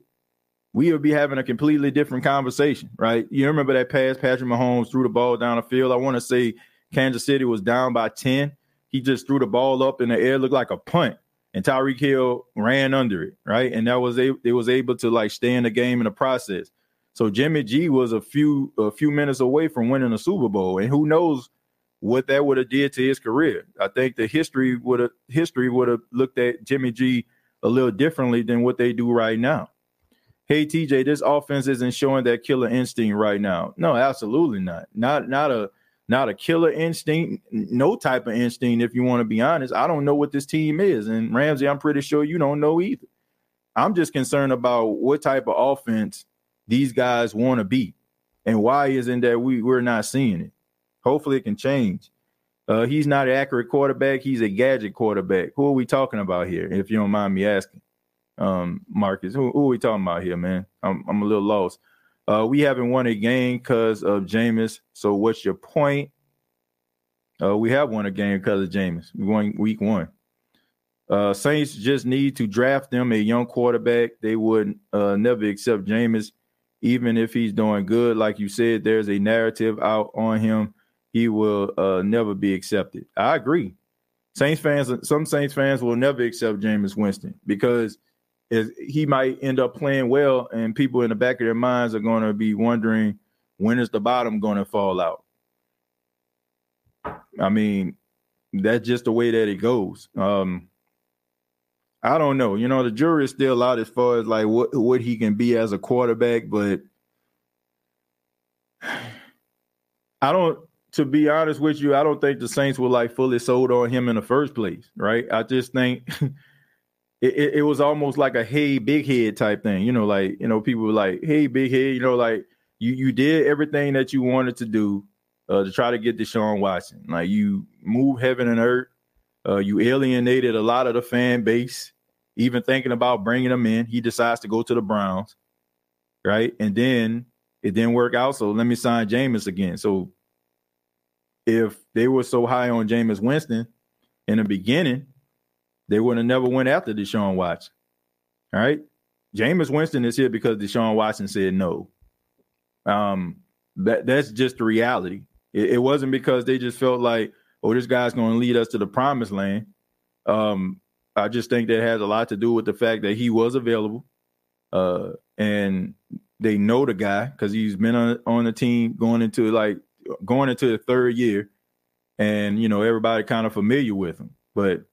we would be having a completely different conversation, right? You remember that pass Patrick Mahomes threw the ball down the field. I want to say Kansas City was down by 10 he just threw the ball up in the air, looked like a punt, and Tyreek Hill ran under it, right? And that was it was able to like stay in the game in the process. So Jimmy G was a few a few minutes away from winning a Super Bowl, and who knows what that would have did to his career. I think the history would have history would have looked at Jimmy G a little differently than what they do right now. Hey TJ, this offense isn't showing that killer instinct right now. No, absolutely not. Not not a not a killer instinct, no type of instinct, if you want to be honest. I don't know what this team is. And Ramsey, I'm pretty sure you don't know either. I'm just concerned about what type of offense these guys want to be. And why isn't that we, we're not seeing it? Hopefully it can change. Uh, he's not an accurate quarterback. He's a gadget quarterback. Who are we talking about here, if you don't mind me asking? Um, Marcus, who, who are we talking about here, man? I'm, I'm a little lost. Uh, we haven't won a game because of Jameis. So what's your point? Uh, we have won a game because of Jameis. We won week one. Uh, Saints just need to draft them a young quarterback. They would uh, never accept Jameis, even if he's doing good. Like you said, there's a narrative out on him. He will uh, never be accepted. I agree. Saints fans, some Saints fans will never accept Jameis Winston because – is he might end up playing well, and people in the back of their minds are going to be wondering when is the bottom going to fall out. I mean, that's just the way that it goes. Um, I don't know. You know, the jury is still out as far as like what what he can be as a quarterback, but (sighs) I don't. To be honest with you, I don't think the Saints were like fully sold on him in the first place, right? I just think (laughs) it, it, it, was almost like a hey big head type thing you know like you know people were like hey big head you know like you you did everything that you wanted to do uh, to try to get Deshaun Watson. Like you move heaven and earth uh, you alienated a lot of the fan base even thinking about bringing him in. He decides to go to the Browns right? And then it didn't work out so let me sign Jameis again. So if they were so high on Jameis Winston in the beginning they would have never went after Deshaun Watson. All right. Jameis Winston is here because Deshaun Watson said no. Um, that that's just the reality. It, it wasn't because they just felt like, oh, this guy's going to lead us to the promised land. Um, I just think that has a lot to do with the fact that he was available, uh, and they know the guy because he's been on on the team going into like going into the third year, and you know everybody kind of familiar with him. But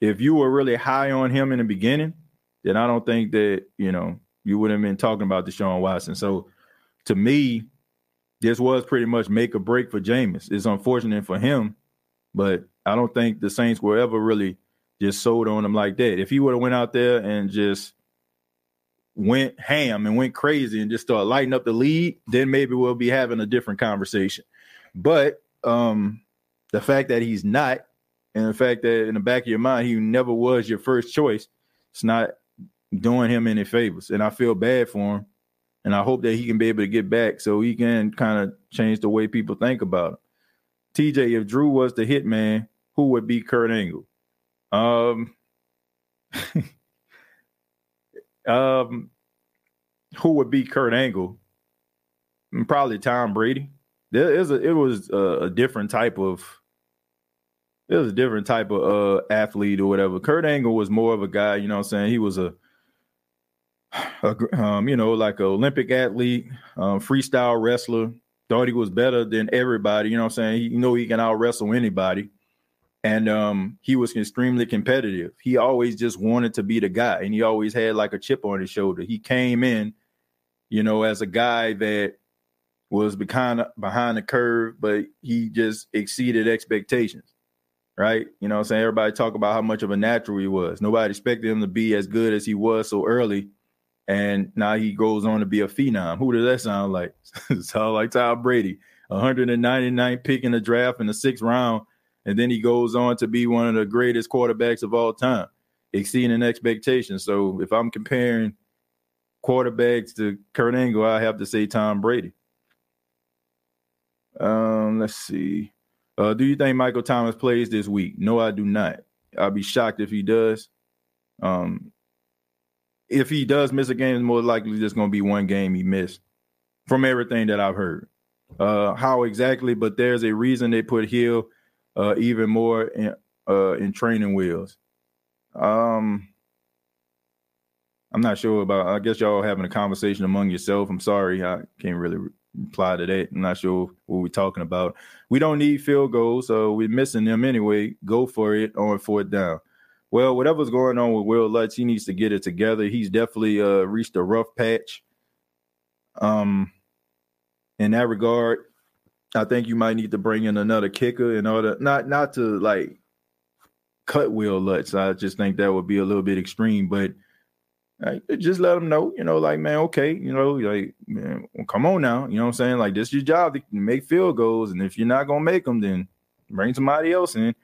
if you were really high on him in the beginning, then I don't think that, you know, you would have been talking about Deshaun Watson. So to me, this was pretty much make or break for Jameis. It's unfortunate for him, but I don't think the Saints were ever really just sold on him like that. If he would have went out there and just went ham and went crazy and just started lighting up the lead, then maybe we'll be having a different conversation. But um the fact that he's not and the fact that in the back of your mind he never was your first choice, it's not doing him any favors. And I feel bad for him. And I hope that he can be able to get back so he can kind of change the way people think about him. TJ, if Drew was the hitman, who would be Kurt Angle? Um, (laughs) um, who would be Kurt Angle? Mm, probably Tom Brady. There is a it was a, a different type of it was a different type of uh, athlete or whatever. Kurt Angle was more of a guy, you know what I'm saying? He was a, a um, you know, like an Olympic athlete, um, freestyle wrestler. Thought he was better than everybody, you know what I'm saying? He, you know, he can out wrestle anybody. And um, he was extremely competitive. He always just wanted to be the guy, and he always had like a chip on his shoulder. He came in, you know, as a guy that was behind behind the curve, but he just exceeded expectations right? You know I'm saying? Everybody talk about how much of a natural he was. Nobody expected him to be as good as he was so early. And now he goes on to be a phenom. Who does that sound like? (laughs) sound like Tom Brady. 199 pick in the draft in the sixth round. And then he goes on to be one of the greatest quarterbacks of all time, exceeding expectations. So if I'm comparing quarterbacks to Kurt Angle, I have to say Tom Brady. Um, let's see. Uh, do you think Michael Thomas plays this week? No, I do not. I'll be shocked if he does. Um, if he does miss a game, it's more likely just going to be one game he missed from everything that I've heard. Uh, how exactly? But there's a reason they put Hill uh, even more in, uh, in training wheels. Um, I'm not sure about. I guess y'all having a conversation among yourself. I'm sorry, I can't really reply to that. I'm not sure what we're talking about. We don't need field goals, so we're missing them anyway. Go for it on fourth down. Well, whatever's going on with Will Lutz, he needs to get it together. He's definitely uh, reached a rough patch. Um, in that regard, I think you might need to bring in another kicker in order not not to like cut Will Lutz. I just think that would be a little bit extreme, but like, just let them know, you know, like man, okay, you know, like man, well, come on now, you know what I'm saying? Like this is your job to make field goals, and if you're not gonna make them, then bring somebody else in.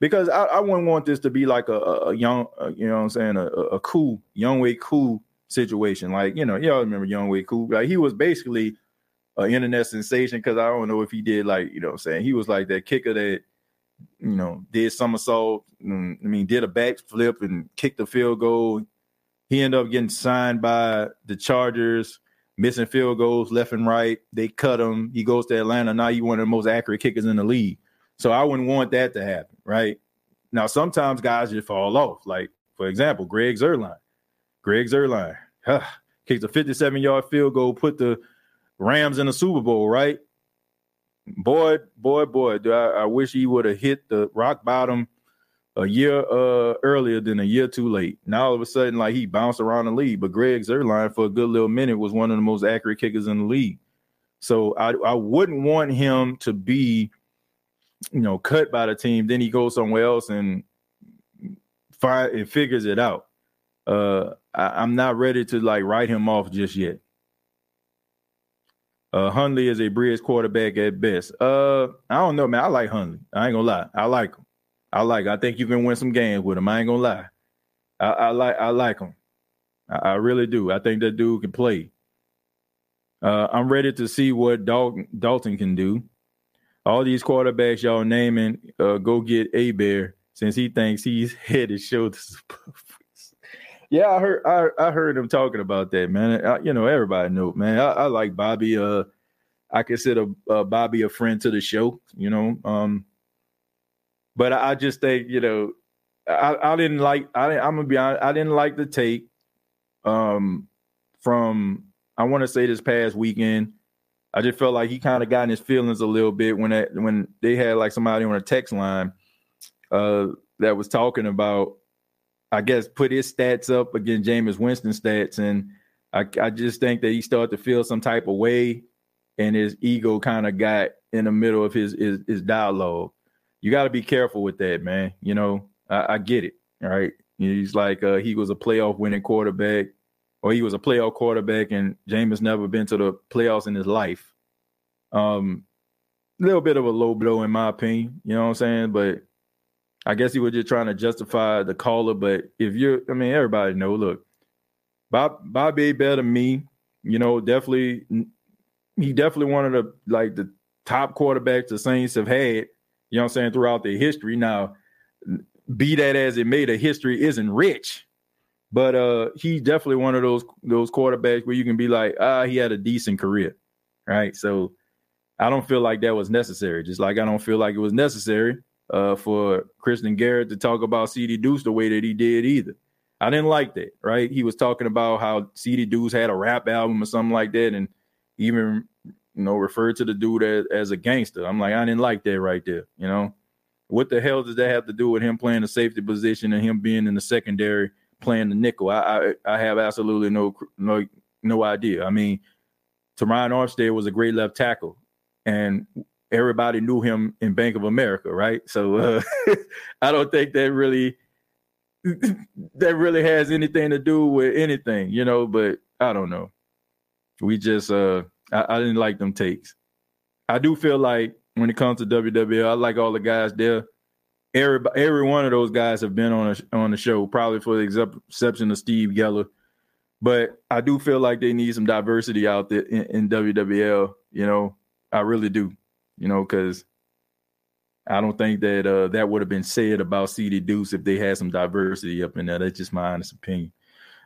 Because I, I wouldn't want this to be like a, a young, you know what I'm saying, a, a cool, Younghoe Koo situation. Like, you know, y'all remember Younghoe Koo. Like he was basically an internet sensation because I don't know if he did like, you know what I'm saying? He was like that kicker that, you know, did somersault, mm, I mean, did a backflip and kicked the field goal. He ended up getting signed by the Chargers, missing field goals left and right. They cut him. He goes to Atlanta. Now he's one of the most accurate kickers in the league. So I wouldn't want that to happen, right? Now, sometimes guys just fall off. Like, for example, Greg Zuerlein. Greg Zuerlein huh, kicked a 57 yard field goal, put the Rams in the Super Bowl, right? Boy, boy, boy, do I, I wish he would have hit the rock bottom a year uh, earlier than a year too late. Now all of a sudden, like he bounced around the league. But Greg Zuerlein, for a good little minute, was one of the most accurate kickers in the league. So I, I wouldn't want him to be you know, cut by the team. Then he goes somewhere else and find and figures it out. Uh, I, am not ready to like write him off just yet. Uh, Hundley is a bridge quarterback at best. Uh, I don't know, man. I like Hundley. I ain't gonna lie. I like him. I like. I think you can win some games with him. I ain't gonna lie. I, I like. I like him. I, I, really do. I think that dude can play. Uh, I'm ready to see what Dalton, Dalton can do all these quarterbacks y'all naming, uh, go get Hebert since he thinks he's (laughs) head and shoulders. (laughs) yeah, I heard I, I heard him talking about that, man. I, you know, everybody know, man. I, I, like Bobby. Uh, I consider uh, Bobby a friend to the show. You know, um, but I, just think you know, I, I didn't like. I I'm gonna be honest. I didn't like the take, um, from I want to say this past weekend I just felt like he kind of got in his feelings a little bit when that when they had like somebody on a text line uh, that was talking about, I guess, put his stats up against Jameis Winston stats, and I, I just think that he started to feel some type of way, and his ego kind of got in the middle of his his, his dialogue. You got to be careful with that, man. You know, I, I get it. Right? He's like uh, he was a playoff winning quarterback or he was a playoff quarterback, and Jameis never been to the playoffs in his life. Um, a little bit of a low blow in my opinion. You know what I'm saying? But I guess he was just trying to justify the caller. But if you're, I mean, everybody know. Look, Bob Bobby better me. You know, definitely, he definitely one of the like the top quarterbacks the Saints have had. You know what I'm saying throughout their history. Now, be that as it may, the history isn't rich. But uh, he's definitely one of those those quarterbacks where you can be like, ah, he had a decent career, right? So I don't feel like that was necessary. Just like I don't feel like it was necessary uh, for Kristian Garic to talk about CD Deuce the way that he did either. I didn't like that, right? He was talking about how CD Deuce had a rap album or something like that, and even you know referred to the dude as, as a gangster. I'm like, I didn't like that right there. You know, what the hell does that have to do with him playing the safety position and him being in the secondary? playing the nickel. I I, I have absolutely no no no idea. I mean, Terron Armstead was a great left tackle, and everybody knew him in Bank of America, right? So uh, (laughs) I don't think that really (clears throat) that really has anything to do with anything, you know. But I don't know. We just uh, I, I didn't like them takes. I do feel like when it comes to WWL, I like all the guys there every every one of those guys have been on a, on the show, probably for the exception of Steve Geller. But I do feel like they need some diversity out there in, in WWL. You know, I really do. You know, because I don't think that uh, that would have been said about CD Deuce if they had some diversity up in there. That's just my honest opinion.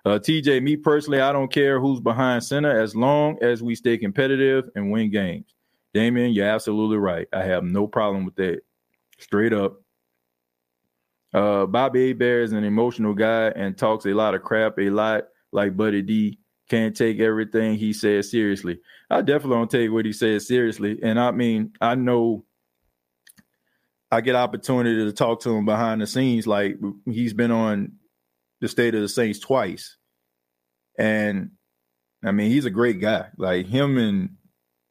Uh, TJ, me personally, I don't care who's behind center as long as we stay competitive and win games. Damien, you're absolutely right. I have no problem with that. Straight up. Uh, Bobby Hebert is an emotional guy and talks a lot of crap, a lot like Buddy D. Can't take everything he says seriously. I definitely don't take what he says seriously. And I mean, I know I get opportunity to talk to him behind the scenes. Like he's been on the State of the Saints twice, and I mean he's a great guy. Like him and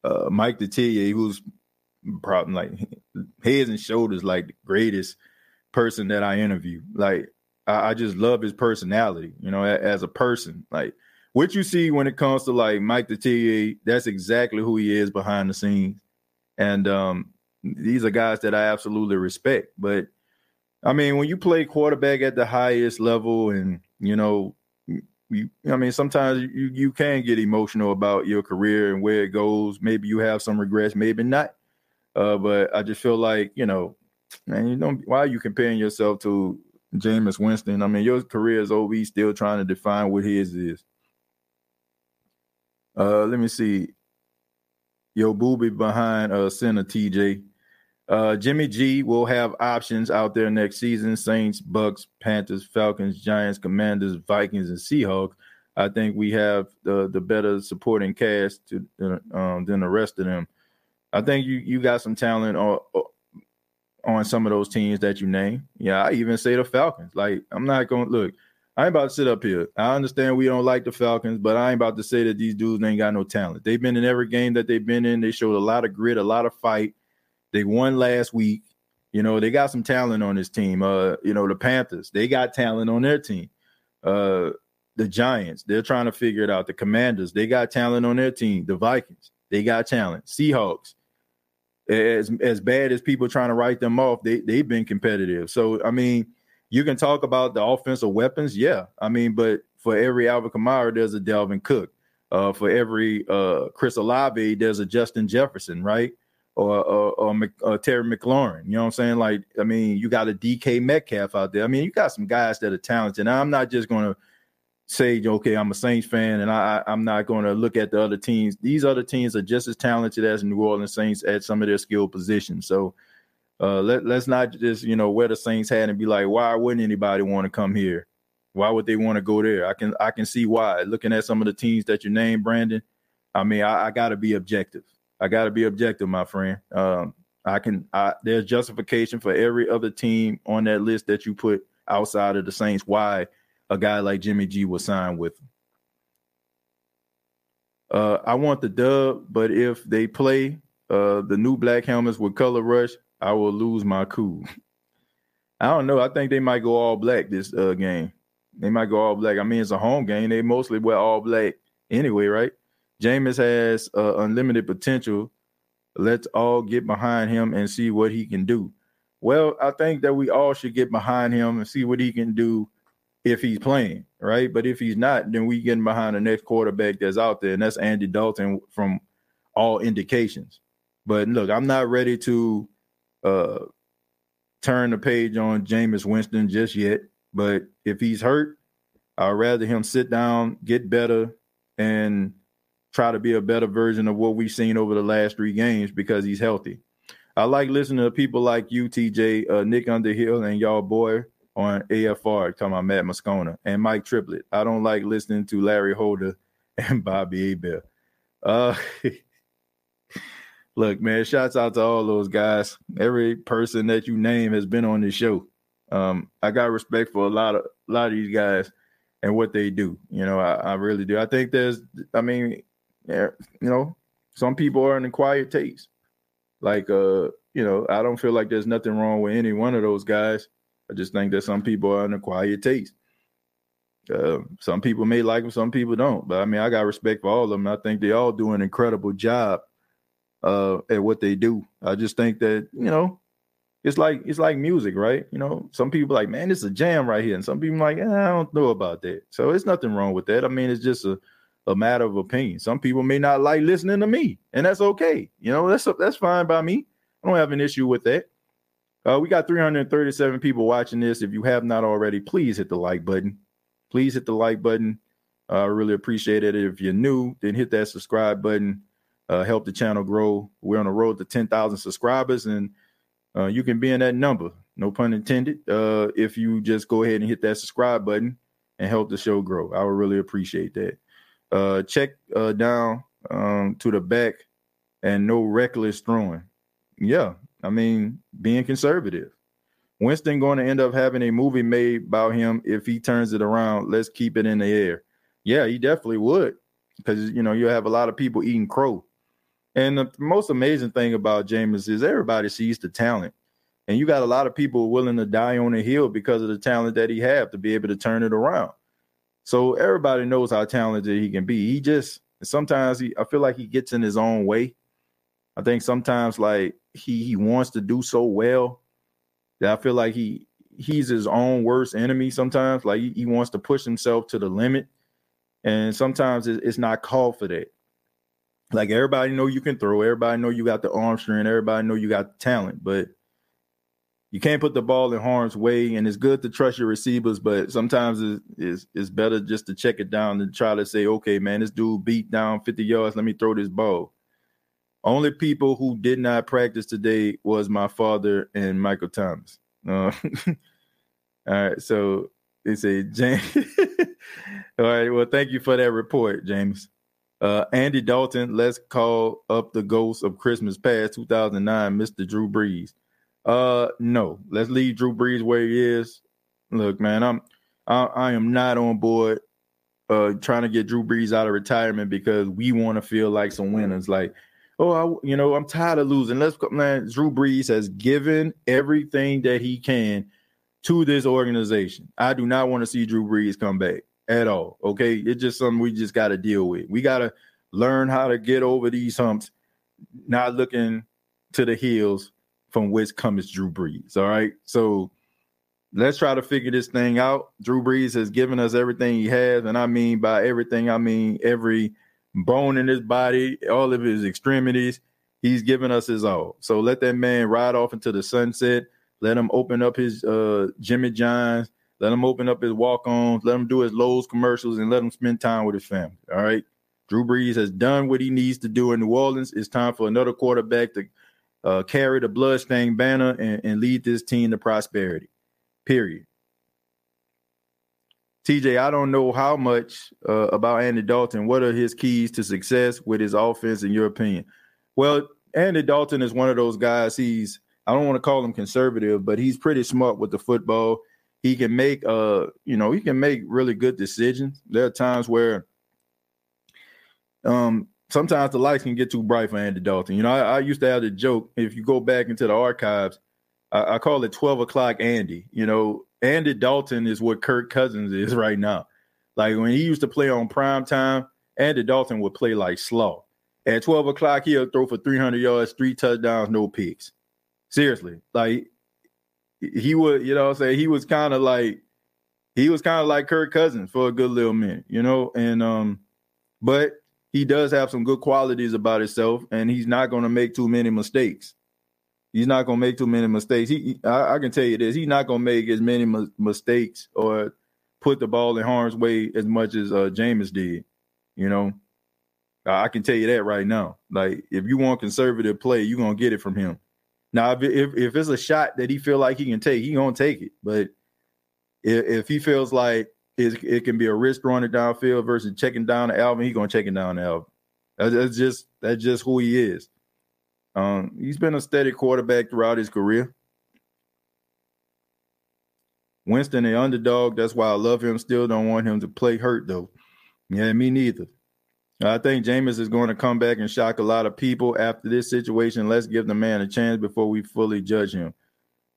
uh, Mike Detillier, who's probably like heads and shoulders like the greatest person that I interview. Like I, I just love his personality, you know, as, as, a person. Like what you see when it comes to like Mike Detillier, that's exactly who he is behind the scenes. And um, these are guys that I absolutely respect. But I mean, when you play quarterback at the highest level, and you know, you, I mean, sometimes you you can get emotional about your career and where it goes. Maybe you have some regrets, maybe not. Uh, but I just feel like you know, man, you know, why are you comparing yourself to Jameis Winston? I mean, your career is over. He's still trying to define what his is. Uh, let me see. Yo, booby behind uh center TJ. Uh, Jimmy G will have options out there next season: Saints, Bucks, Panthers, Falcons, Giants, Commanders, Vikings, and Seahawks. I think we have the the better supporting cast to um, than the rest of them. I think you you got some talent on on some of those teams that you name. Yeah, I even say the Falcons. Like I'm not going to look. I ain't about to sit up here. I understand we don't like the Falcons, but I ain't about to say that these dudes ain't got no talent. They've been in every game that they've been in. They showed a lot of grit, a lot of fight. They won last week. You know, they got some talent on this team. Uh, you know, the Panthers, they got talent on their team. Uh, the Giants, they're trying to figure it out. The Commanders, they got talent on their team. The Vikings, they got talent. Seahawks, as as bad as people trying to write them off, they they've been competitive. So I mean, you can talk about the offensive weapons, yeah. I mean, but for every Alvin Kamara, there's a Dalvin Cook. Uh, for every uh, Chris Olave, there's a Justin Jefferson, right? Or, or, or, or, Terry McLaurin. You know what I'm saying? Like, I mean, you got a DK Metcalf out there. I mean, you got some guys that are talented. Now, I'm not just going to say, okay, I'm a Saints fan and I, I'm not going to look at the other teams. These other teams are just as talented as New Orleans Saints at some of their skill positions. So uh, let, let's not just, you know, wear the Saints hat and be like, why wouldn't anybody want to come here? Why would they want to go there? I can I can see why. Looking at some of the teams that you named, Brandon, I mean, I, I got to be objective. I got to be objective, my friend. Um, I can. I, there's justification for every other team on that list that you put outside of the Saints. Why a guy like Jimmy G will sign with them. Uh, I want the dub, but if they play uh, the new black helmets with color rush, I will lose my cool. I don't know. I think they might go all black this uh, game. They might go all black. I mean, it's a home game. They mostly wear all black anyway, right? Jameis has uh, unlimited potential. Let's all get behind him and see what he can do. Well, I think that we all should get behind him and see what he can do if he's playing, right? But if he's not, then we getting behind the next quarterback that's out there, and that's Andy Dalton from all indications. But look, I'm not ready to uh, turn the page on Jameis Winston just yet. But if he's hurt, I'd rather him sit down, get better, and try to be a better version of what we've seen over the last three games because he's healthy. I like listening to people like you, TJ, uh, Nick Underhill, and y'all boy on AFR talking about Matt Moscona and Mike Triplett. I don't like listening to Larry Holder (laughs) and Bobby Hebert. Uh, (laughs) look, man, shouts out to all those guys. Every person that you name has been on this show. Um, I got respect for a lot of a lot of these guys and what they do. You know, I, I really do. I think there's, I mean, yeah, you know, some people are an acquired taste. Like, uh, you know, I don't feel like there's nothing wrong with any one of those guys. I just think that some people are an acquired taste. Uh, some people may like them, some people don't. But I mean, I got respect for all of them. I think they all do an incredible job uh, at what they do. I just think that you know, it's like it's like music, right? You know, some people like, man, it's a jam right here, and some people like, eh, I don't know about that. So it's nothing wrong with that. I mean, it's just a a matter of opinion. Some people may not like listening to me, and that's okay. You know, that's that's fine by me. I don't have an issue with that. Uh, we got 337 people watching this. If you have not already, please hit the like button. Please hit the like button. I uh, really appreciate it. If you're new, then hit that subscribe button. Uh, help the channel grow. We're on the road to 10,000 subscribers, and uh, you can be in that number. No pun intended. Uh, if you just go ahead and hit that subscribe button and help the show grow, I would really appreciate that. Uh, check uh, down um, to the back and no reckless throwing. Yeah, I mean, being conservative. Winston going to end up having a movie made about him if he turns it around. Let's keep it in the air. Yeah, he definitely would, because you know you'll have a lot of people eating crow. And the most amazing thing about Jameis is everybody sees the talent, and you got a lot of people willing to die on the hill because of the talent that he have to be able to turn it around. So everybody knows how talented he can be. He just sometimes he I feel like he gets in his own way. I think sometimes like he he wants to do so well that I feel like he he's his own worst enemy sometimes. Like he, he wants to push himself to the limit. And sometimes it, it's not called for that. Like everybody know you can throw, everybody know you got the arm strength, everybody know you got talent, but you can't put the ball in harm's way. And it's good to trust your receivers, but sometimes it's, it's, it's better just to check it down and try to say, okay, man, this dude beat down 50 yards. Let me throw this ball. Only people who did not practice today was my father and Michael Thomas. Uh, (laughs) all right, so it's a James. (laughs) all right, well, thank you for that report, James. Uh, Andy Dalton, let's call up the ghost of Christmas past 2009, Mr. Drew Brees. Uh, no, let's leave Drew Brees where he is. Look, man, I'm I, I am not on board uh trying to get Drew Brees out of retirement because we want to feel like some winners. Like oh, I, you know, I'm tired of losing. Let's go, man. Drew Brees has given everything that he can to this organization. I do not want to see Drew Brees come back at all. Okay, it's just something we just got to deal with. We got to learn how to get over these humps, not looking to the hills from which comes Drew Brees. All right, so let's try to figure this thing out. Drew Brees has given us everything he has, and I mean by everything, I mean every bone in his body, all of his extremities. He's given us his all. So let that man ride off into the sunset. Let him open up his uh, Jimmy Johns. Let him open up his walk-ons. Let him do his Lowe's commercials and let him spend time with his family. All right. Drew Brees has done what he needs to do in New Orleans. It's time for another quarterback to uh, carry the bloodstained banner and, and lead this team to prosperity. Period. TJ, I don't know how much uh, about Andy Dalton. What are his keys to success with his offense, in your opinion? Well, Andy Dalton is one of those guys. He's I don't want to call him conservative, but he's pretty smart with the football. He can make uh, you know, he can make really good decisions. There are times where um sometimes the lights can get too bright for Andy Dalton. You know, I, I used to have the joke if you go back into the archives, I, I call it 12 o'clock Andy. You know, Andy Dalton is what Kirk Cousins is (laughs) right now. Like when he used to play on prime time, Andy Dalton would play like slow. At 12 o'clock, he'll throw for 300 yards, three touchdowns, no picks. Seriously. Like he would, you know I'm saying? He was kind of like, he was kind of like Kirk Cousins for a good little minute, you know? And, um, but he does have some good qualities about himself and he's not going to make too many mistakes. He's not gonna make too many mistakes. He, I, I can tell you this: he's not gonna make as many mistakes or put the ball in harm's way as much as uh, did. You know, I can tell you that right now. Like, if you want conservative play, you're gonna get it from him. Now, if, if, if it's a shot that he feel like he can take, he gonna take it. But if, if he feels like it, it, can be a risk throwing it downfield versus checking down to Alvin, He's gonna check it down to Alvin. That's, that's just that's just who he is. Um, he's been a steady quarterback throughout his career. Winston, the underdog. That's why I love him. Still don't want him to play hurt though. Yeah, me neither. I think Jameis is going to come back and shock a lot of people after this situation. Let's give the man a chance before we fully judge him.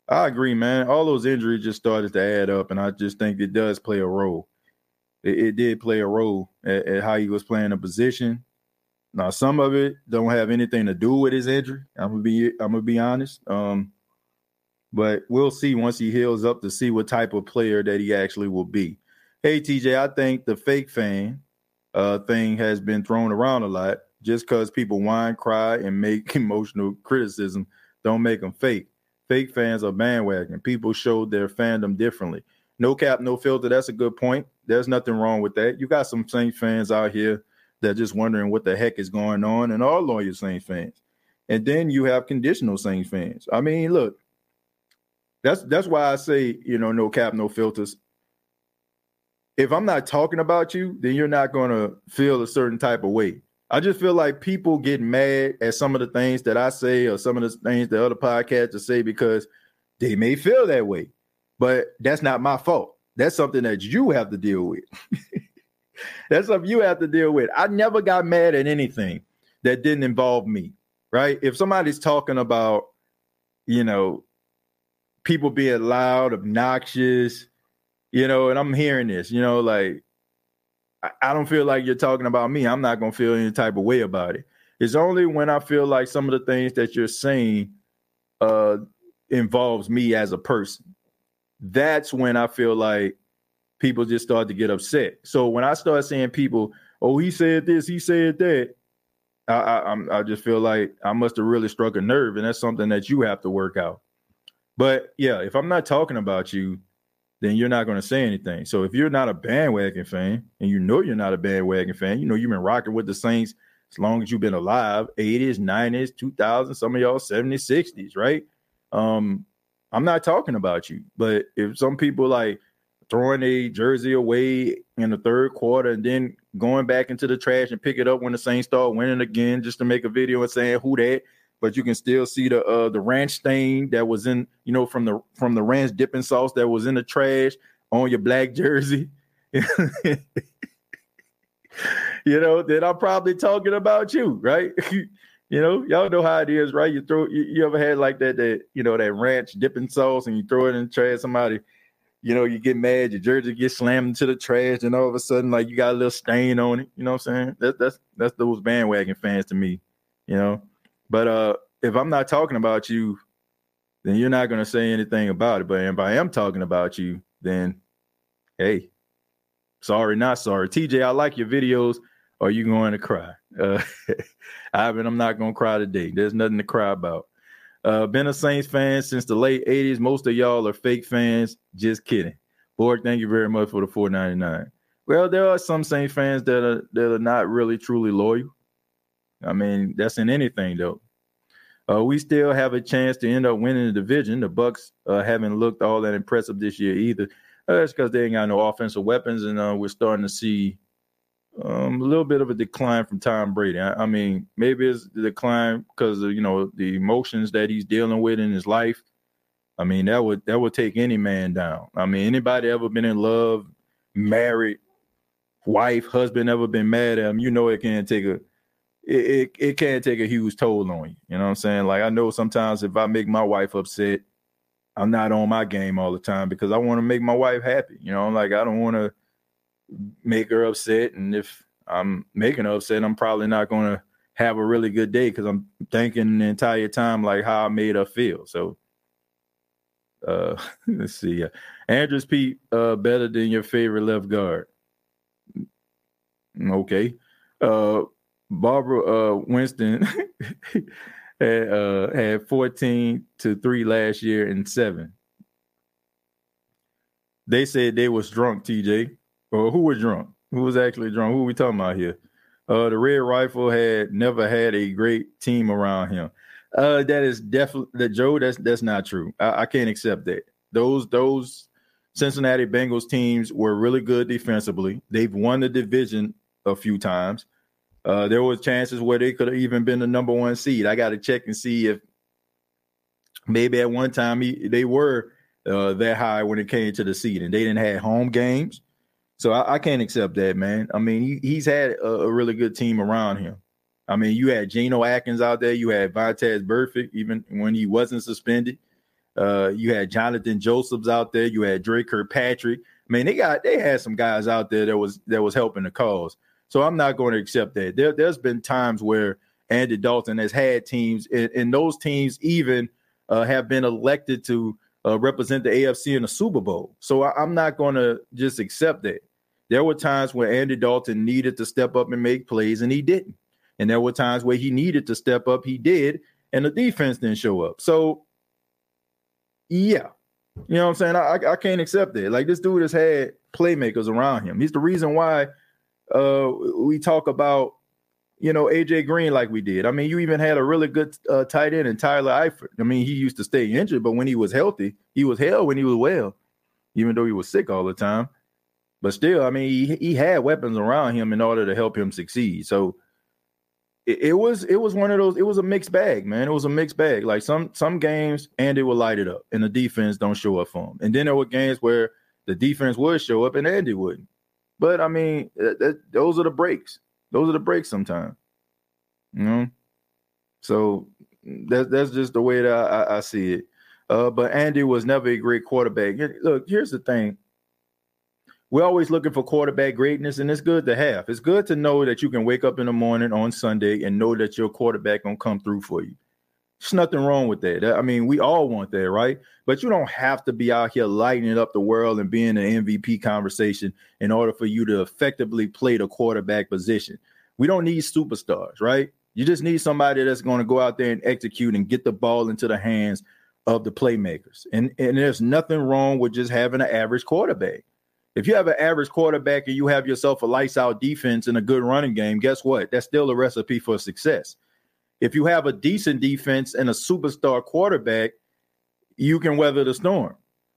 I agree, man. All those injuries just started to add up, and I just think it does play a role. It, it did play a role at, at, how he was playing a position. Now, some of it don't have anything to do with his injury. I'm gonna be I'm gonna be honest. Um, but we'll see once he heals up to see what type of player that he actually will be. Hey, TJ, I think the fake fan uh, thing has been thrown around a lot. Just because people whine, cry, and make (laughs) emotional criticism, don't make them fake. Fake fans are bandwagon. People showed their fandom differently. No cap, no filter. That's a good point. There's nothing wrong with that. You got some Saints fans out here they're just wondering what the heck is going on, and all loyal Saints fans. And then you have conditional Saints fans. I mean, look, that's that's why I say, you know, no cap, no filters. If I'm not talking about you, then you're not going to feel a certain type of way. I just feel like people get mad at some of the things that I say or some of the things that other podcasters say because they may feel that way. But that's not my fault. That's something that you have to deal with. (laughs) that's something you have to deal with. I never got mad at anything that didn't involve me, right? If somebody's talking about, you know, people being loud, obnoxious, you know, and I'm hearing this, you know, like I, don't feel like you're talking about me. I'm not gonna feel any type of way about it. It's only when I feel like some of the things that you're saying uh involves me as a person. That's when I feel like people just start to get upset. So when I start seeing people, oh, he said this, he said that, I, I, I just feel like I must have really struck a nerve, and that's something that you have to work out. But yeah, if I'm not talking about you, then you're not going to say anything. So if you're not a bandwagon fan and you know you're not a bandwagon fan, you know you've been rocking with the Saints as long as you've been alive 80s, 90s, 2000s, some of y'all 70s, 60s, right? Um, I'm not talking about you. But if some people like throwing a jersey away in the third quarter and then going back into the trash and pick it up when the Saints start winning again just to make a video and saying who dat but you can still see the uh the ranch stain that was in you know from the from the ranch dipping sauce that was in the trash on your black jersey. (laughs) you know, then I'm probably talking about you, right? (laughs) you know, y'all know how it is, right? You throw you, you, ever had like that that you know that ranch dipping sauce and you throw it in the trash, somebody you know, you get mad, your jersey gets slammed into the trash, and all of a sudden, like you got a little stain on it. You know what I'm saying? That, that's that's those bandwagon fans to me. You know, but uh, if I'm not talking about you, then you're not going to say anything about it. But if I am talking about you, then hey, sorry, not sorry. TJ, I like your videos. Are you going to cry? Uh, (laughs) Ivan, I'm not going to cry today. There's nothing to cry about. Uh, been a Saints fan since the late 80s. Most of y'all are fake fans. Just kidding. Borg, thank you very much for the 499. Well, there are some Saints fans that are that are not really truly loyal. I mean, that's in anything though. Uh, we still have a chance to end up winning the division. The Bucs uh, haven't looked all that impressive this year either. Uh, that's because they ain't got no offensive weapons, and uh, we're starting to see um, a little bit of a decline from Tom Brady. I, I mean, maybe it's the decline because of you know the emotions that he's dealing with in his life. I mean, that would that would take any man down. I mean, anybody ever been in love, married, wife, husband ever been mad at him? You know, it can take a it, it, it can take a huge toll on you. You know what I'm saying? Like I know sometimes if I make my wife upset, I'm not on my game all the time because I want to make my wife happy. You know, like I don't want to make her upset, and if I'm making her upset, I'm probably not going to have a really good day because I'm thinking the entire time like how I made her feel. So, uh, (laughs) let's see. Uh, Andrus Peat, uh, better than your favorite left guard. Okay. Uh, Barbara uh, Winston (laughs) had uh, had 14 to 3 last year and seven. They said they was drunk, TJ. Or who was drunk? Who was actually drunk? Who are we talking about here? Uh, the Red Rifle had never had a great team around him. Uh, that is definitely that Joe. That's that's not true. I, I can't accept that. Those those Cincinnati Bengals teams were really good defensively. They've won the division a few times. Uh, there was chances where they could have even been the number one seed. I got to check and see if maybe at one time he, they were uh, that high when it came to the seed, and they didn't have home games. So I, I can't accept that, man. I mean, he, he's had a, a, really good team around him. I mean, you had Geno Atkins out there, you had Vontaze Burfict, even when he wasn't suspended. Uh, you had Jonathan Josephs out there, you had Dre Kirkpatrick. I mean, they got they had some guys out there that was that was helping the cause. So I'm not going to accept that. There, has been times where Andy Dalton has had teams, and, and those teams even uh, have been elected to uh, represent the AFC in the Super Bowl. So I, am not going to just accept that. There were times where Andy Dalton needed to step up and make plays, and he didn't. And there were times where he needed to step up, he did, and the defense didn't show up. So, yeah, you know what I'm saying? I, I can't accept that. Like this dude has had playmakers around him. He's the reason why uh, we talk about, you know, AJ Green like we did. I mean, you even had a really good uh, tight end in Tyler Eifert. I mean, he used to stay injured, but when he was healthy, he was hell when he was well, even though he was sick all the time. But still, I mean, he, he had weapons around him in order to help him succeed. So, it, it, was it was one of those. It was a mixed bag, man. It was a mixed bag. Like some some games, Andy would light it up, and the defense don't show up for him. And then there were games where the defense would show up and Andy wouldn't. But I mean, that, that, those are the breaks. Those are the breaks sometimes. You know, so that's that's just the way that I, I see it. Uh, but Andy was never a great quarterback. Look, here's the thing. We're always looking for quarterback greatness, and it's good to have. It's good to know that you can wake up in the morning on Sunday and know that your quarterback gonna come through for you. There's nothing wrong with that. I mean, we all want that, right? But you don't have to be out here lighting up the world and being an MVP conversation in order for you to effectively play the quarterback position. We don't need superstars, right? You just need somebody that's going to go out there and execute and get the ball into the hands of the playmakers. And and there's nothing wrong with just having an average quarterback. If you have an average quarterback and you have yourself a lights out defense and a good running game, guess what? That's still a recipe for success. If you have a decent defense and a superstar quarterback, you can weather the storm.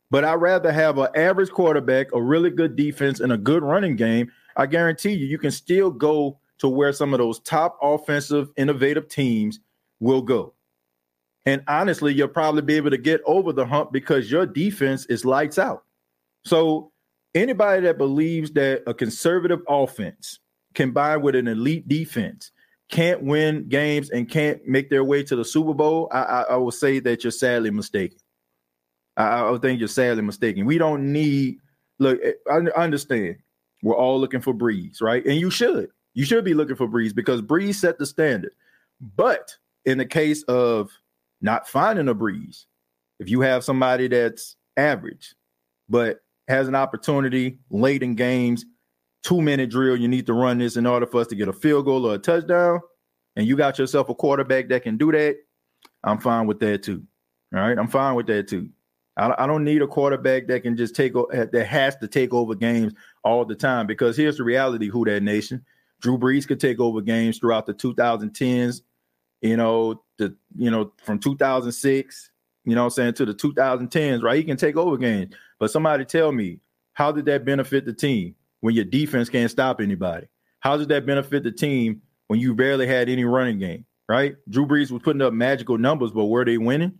But I'd rather have an average quarterback, a really good defense, and a good running game. I guarantee you, you can still go to where some of those top offensive, innovative teams will go. And honestly, you'll probably be able to get over the hump because your defense is lights out. So, anybody that believes that a conservative offense combined with an elite defense can't win games and can't make their way to the Super Bowl, I, I, I will say that you're sadly mistaken. I, I think you're sadly mistaken. We don't need look. Eh, I, I understand we're all looking for Brees, right? And you should. You should be looking for Brees because Brees set the standard. But in the case of not finding a Brees, if you have somebody that's average but has an opportunity late in games two minute drill. You need to run this in order for us to get a field goal or a touchdown. And you got yourself a quarterback that can do that. I'm fine with that too. All right. I'm fine with that too. I, don't need a quarterback that can just take that has to take over games all the time because here's the reality, Who Dat Nation. Drew Brees could take over games throughout the 2010s, you know, the you know, from 2006, you know I'm saying, to the 2010s, right? He can take over games. But somebody tell me, how did that benefit the team? When your defense can't stop anybody? How does that benefit the team when you barely had any running game? Right? Drew Brees was putting up magical numbers, but were they winning?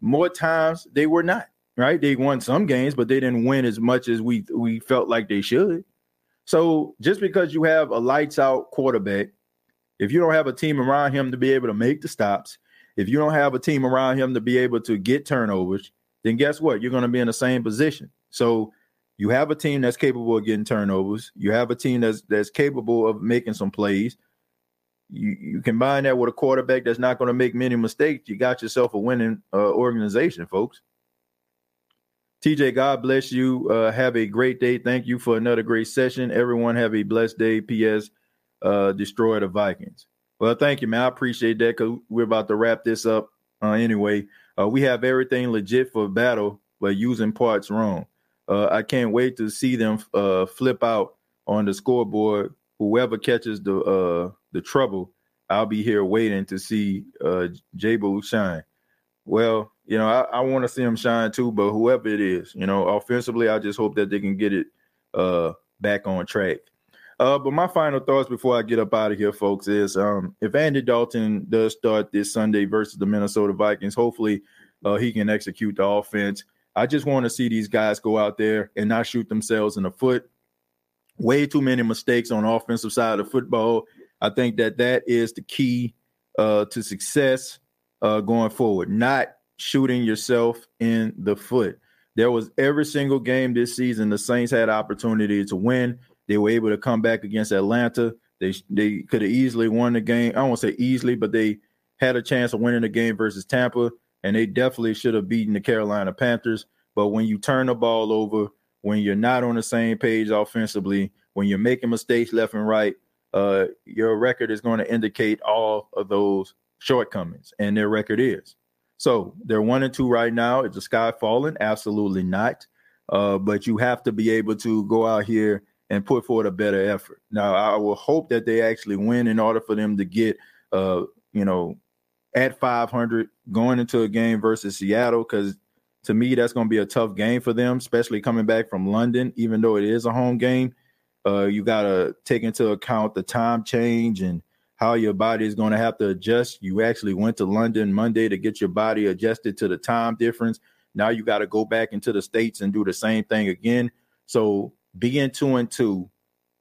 More times they were not. Right? They won some games, but they didn't win as much as we we felt like they should. So just because you have a lights out quarterback, if you don't have a team around him to be able to make the stops, if you don't have a team around him to be able to get turnovers, then guess what? You're going to be in the same position. So you have a team that's capable of getting turnovers. You have a team that's that's capable of making some plays. You you combine that with a quarterback that's not going to make many mistakes. You got yourself a winning uh, organization, folks. TJ, God bless you. Uh, have a great day. Thank you for another great session. Everyone have a blessed day. P.S. Uh, destroy the Vikings. Well, thank you, man. I appreciate that because we're about to wrap this up uh, anyway. Uh, we have everything legit for battle, but using parts wrong. Uh, I can't wait to see them uh, flip out on the scoreboard. Whoever catches the uh, the trouble, I'll be here waiting to see uh, Jabo shine. Well, you know, I, I want to see him shine too, but whoever it is, you know, offensively, I just hope that they can get it uh, back on track. Uh, but my final thoughts before I get up out of here, folks, is um, if Andy Dalton does start this Sunday versus the Minnesota Vikings, hopefully uh, he can execute the offense. I just want to see these guys go out there and not shoot themselves in the foot. Way too many mistakes on offensive side of football. I think that that is the key uh, to success uh, going forward. Not shooting yourself in the foot. There was every single game this season the Saints had opportunity to win. They were able to come back against Atlanta. They they could have easily won the game. I won't say easily, but they had a chance of winning the game versus Tampa and they definitely should have beaten the Carolina Panthers. But when you turn the ball over, when you're not on the same page offensively, when you're making mistakes left and right, uh, your record is going to indicate all of those shortcomings, and their record is. So they're one and two right now. Is the sky falling? Absolutely not. Uh, but you have to be able to go out here and put forward a better effort. Now, I will hope that they actually win in order for them to get, uh, you know, at 500 going into a game versus Seattle because to me that's going to be a tough game for them, especially coming back from London. Even though it is a home game, uh, you got to take into account the time change and how your body is going to have to adjust. You actually went to London Monday to get your body adjusted to the time difference. Now you got to go back into the States and do the same thing again. So being two and two,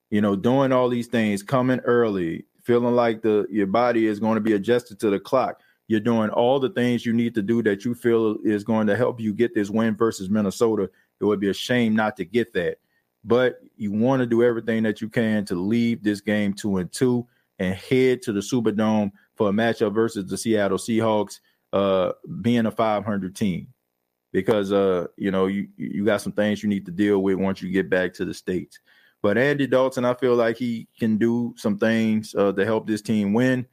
you know, doing all these things, coming early, feeling like the your body is going to be adjusted to the clock. You're doing all the things you need to do that you feel is going to help you get this win versus Minnesota. It would be a shame not to get that. But you want to do everything that you can to leave this game two and two and head to the Superdome for a matchup versus the Seattle Seahawks, uh, being a 500 team, because uh, you know you you got some things you need to deal with once you get back to the states. But Andy Dalton, I feel like he can do some things uh, to help this team win,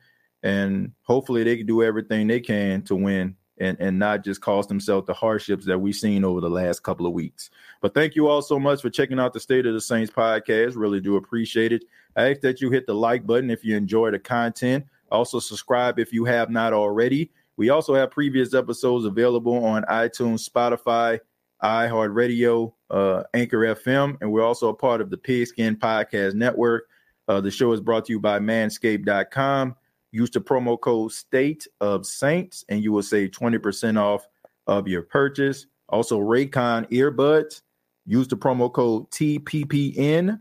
and hopefully they can do everything they can to win and, and not just cause themselves the hardships that we've seen over the last couple of weeks. But thank you all so much for checking out the State of the Saints podcast. Really do appreciate it. I ask that you hit the like button if you enjoy the content. Also, subscribe if you have not already. We also have previous episodes available on iTunes, Spotify, iHeartRadio, uh, Anchor FM, and we're also a part of the Pigskin Podcast Network. Uh, the show is brought to you by Manscaped.com. Use the promo code State of Saints, and you will save 20% off of your purchase. Also, Raycon earbuds. Use the promo code TPPN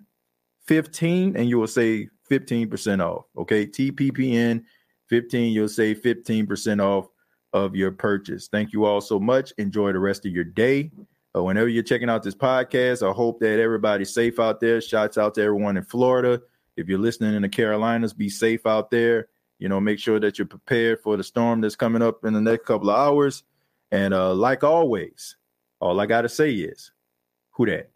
15 and you will save 15% off. Okay. TPPN 15, you'll save 15% off of your purchase. Thank you all so much. Enjoy the rest of your day. Uh, whenever you're checking out this podcast, I hope that everybody's safe out there. Shouts out to everyone in Florida. If you're listening in the Carolinas, be safe out there. You know, make sure that you're prepared for the storm that's coming up in the next couple of hours. And uh, like always, all I got to say is, who dat?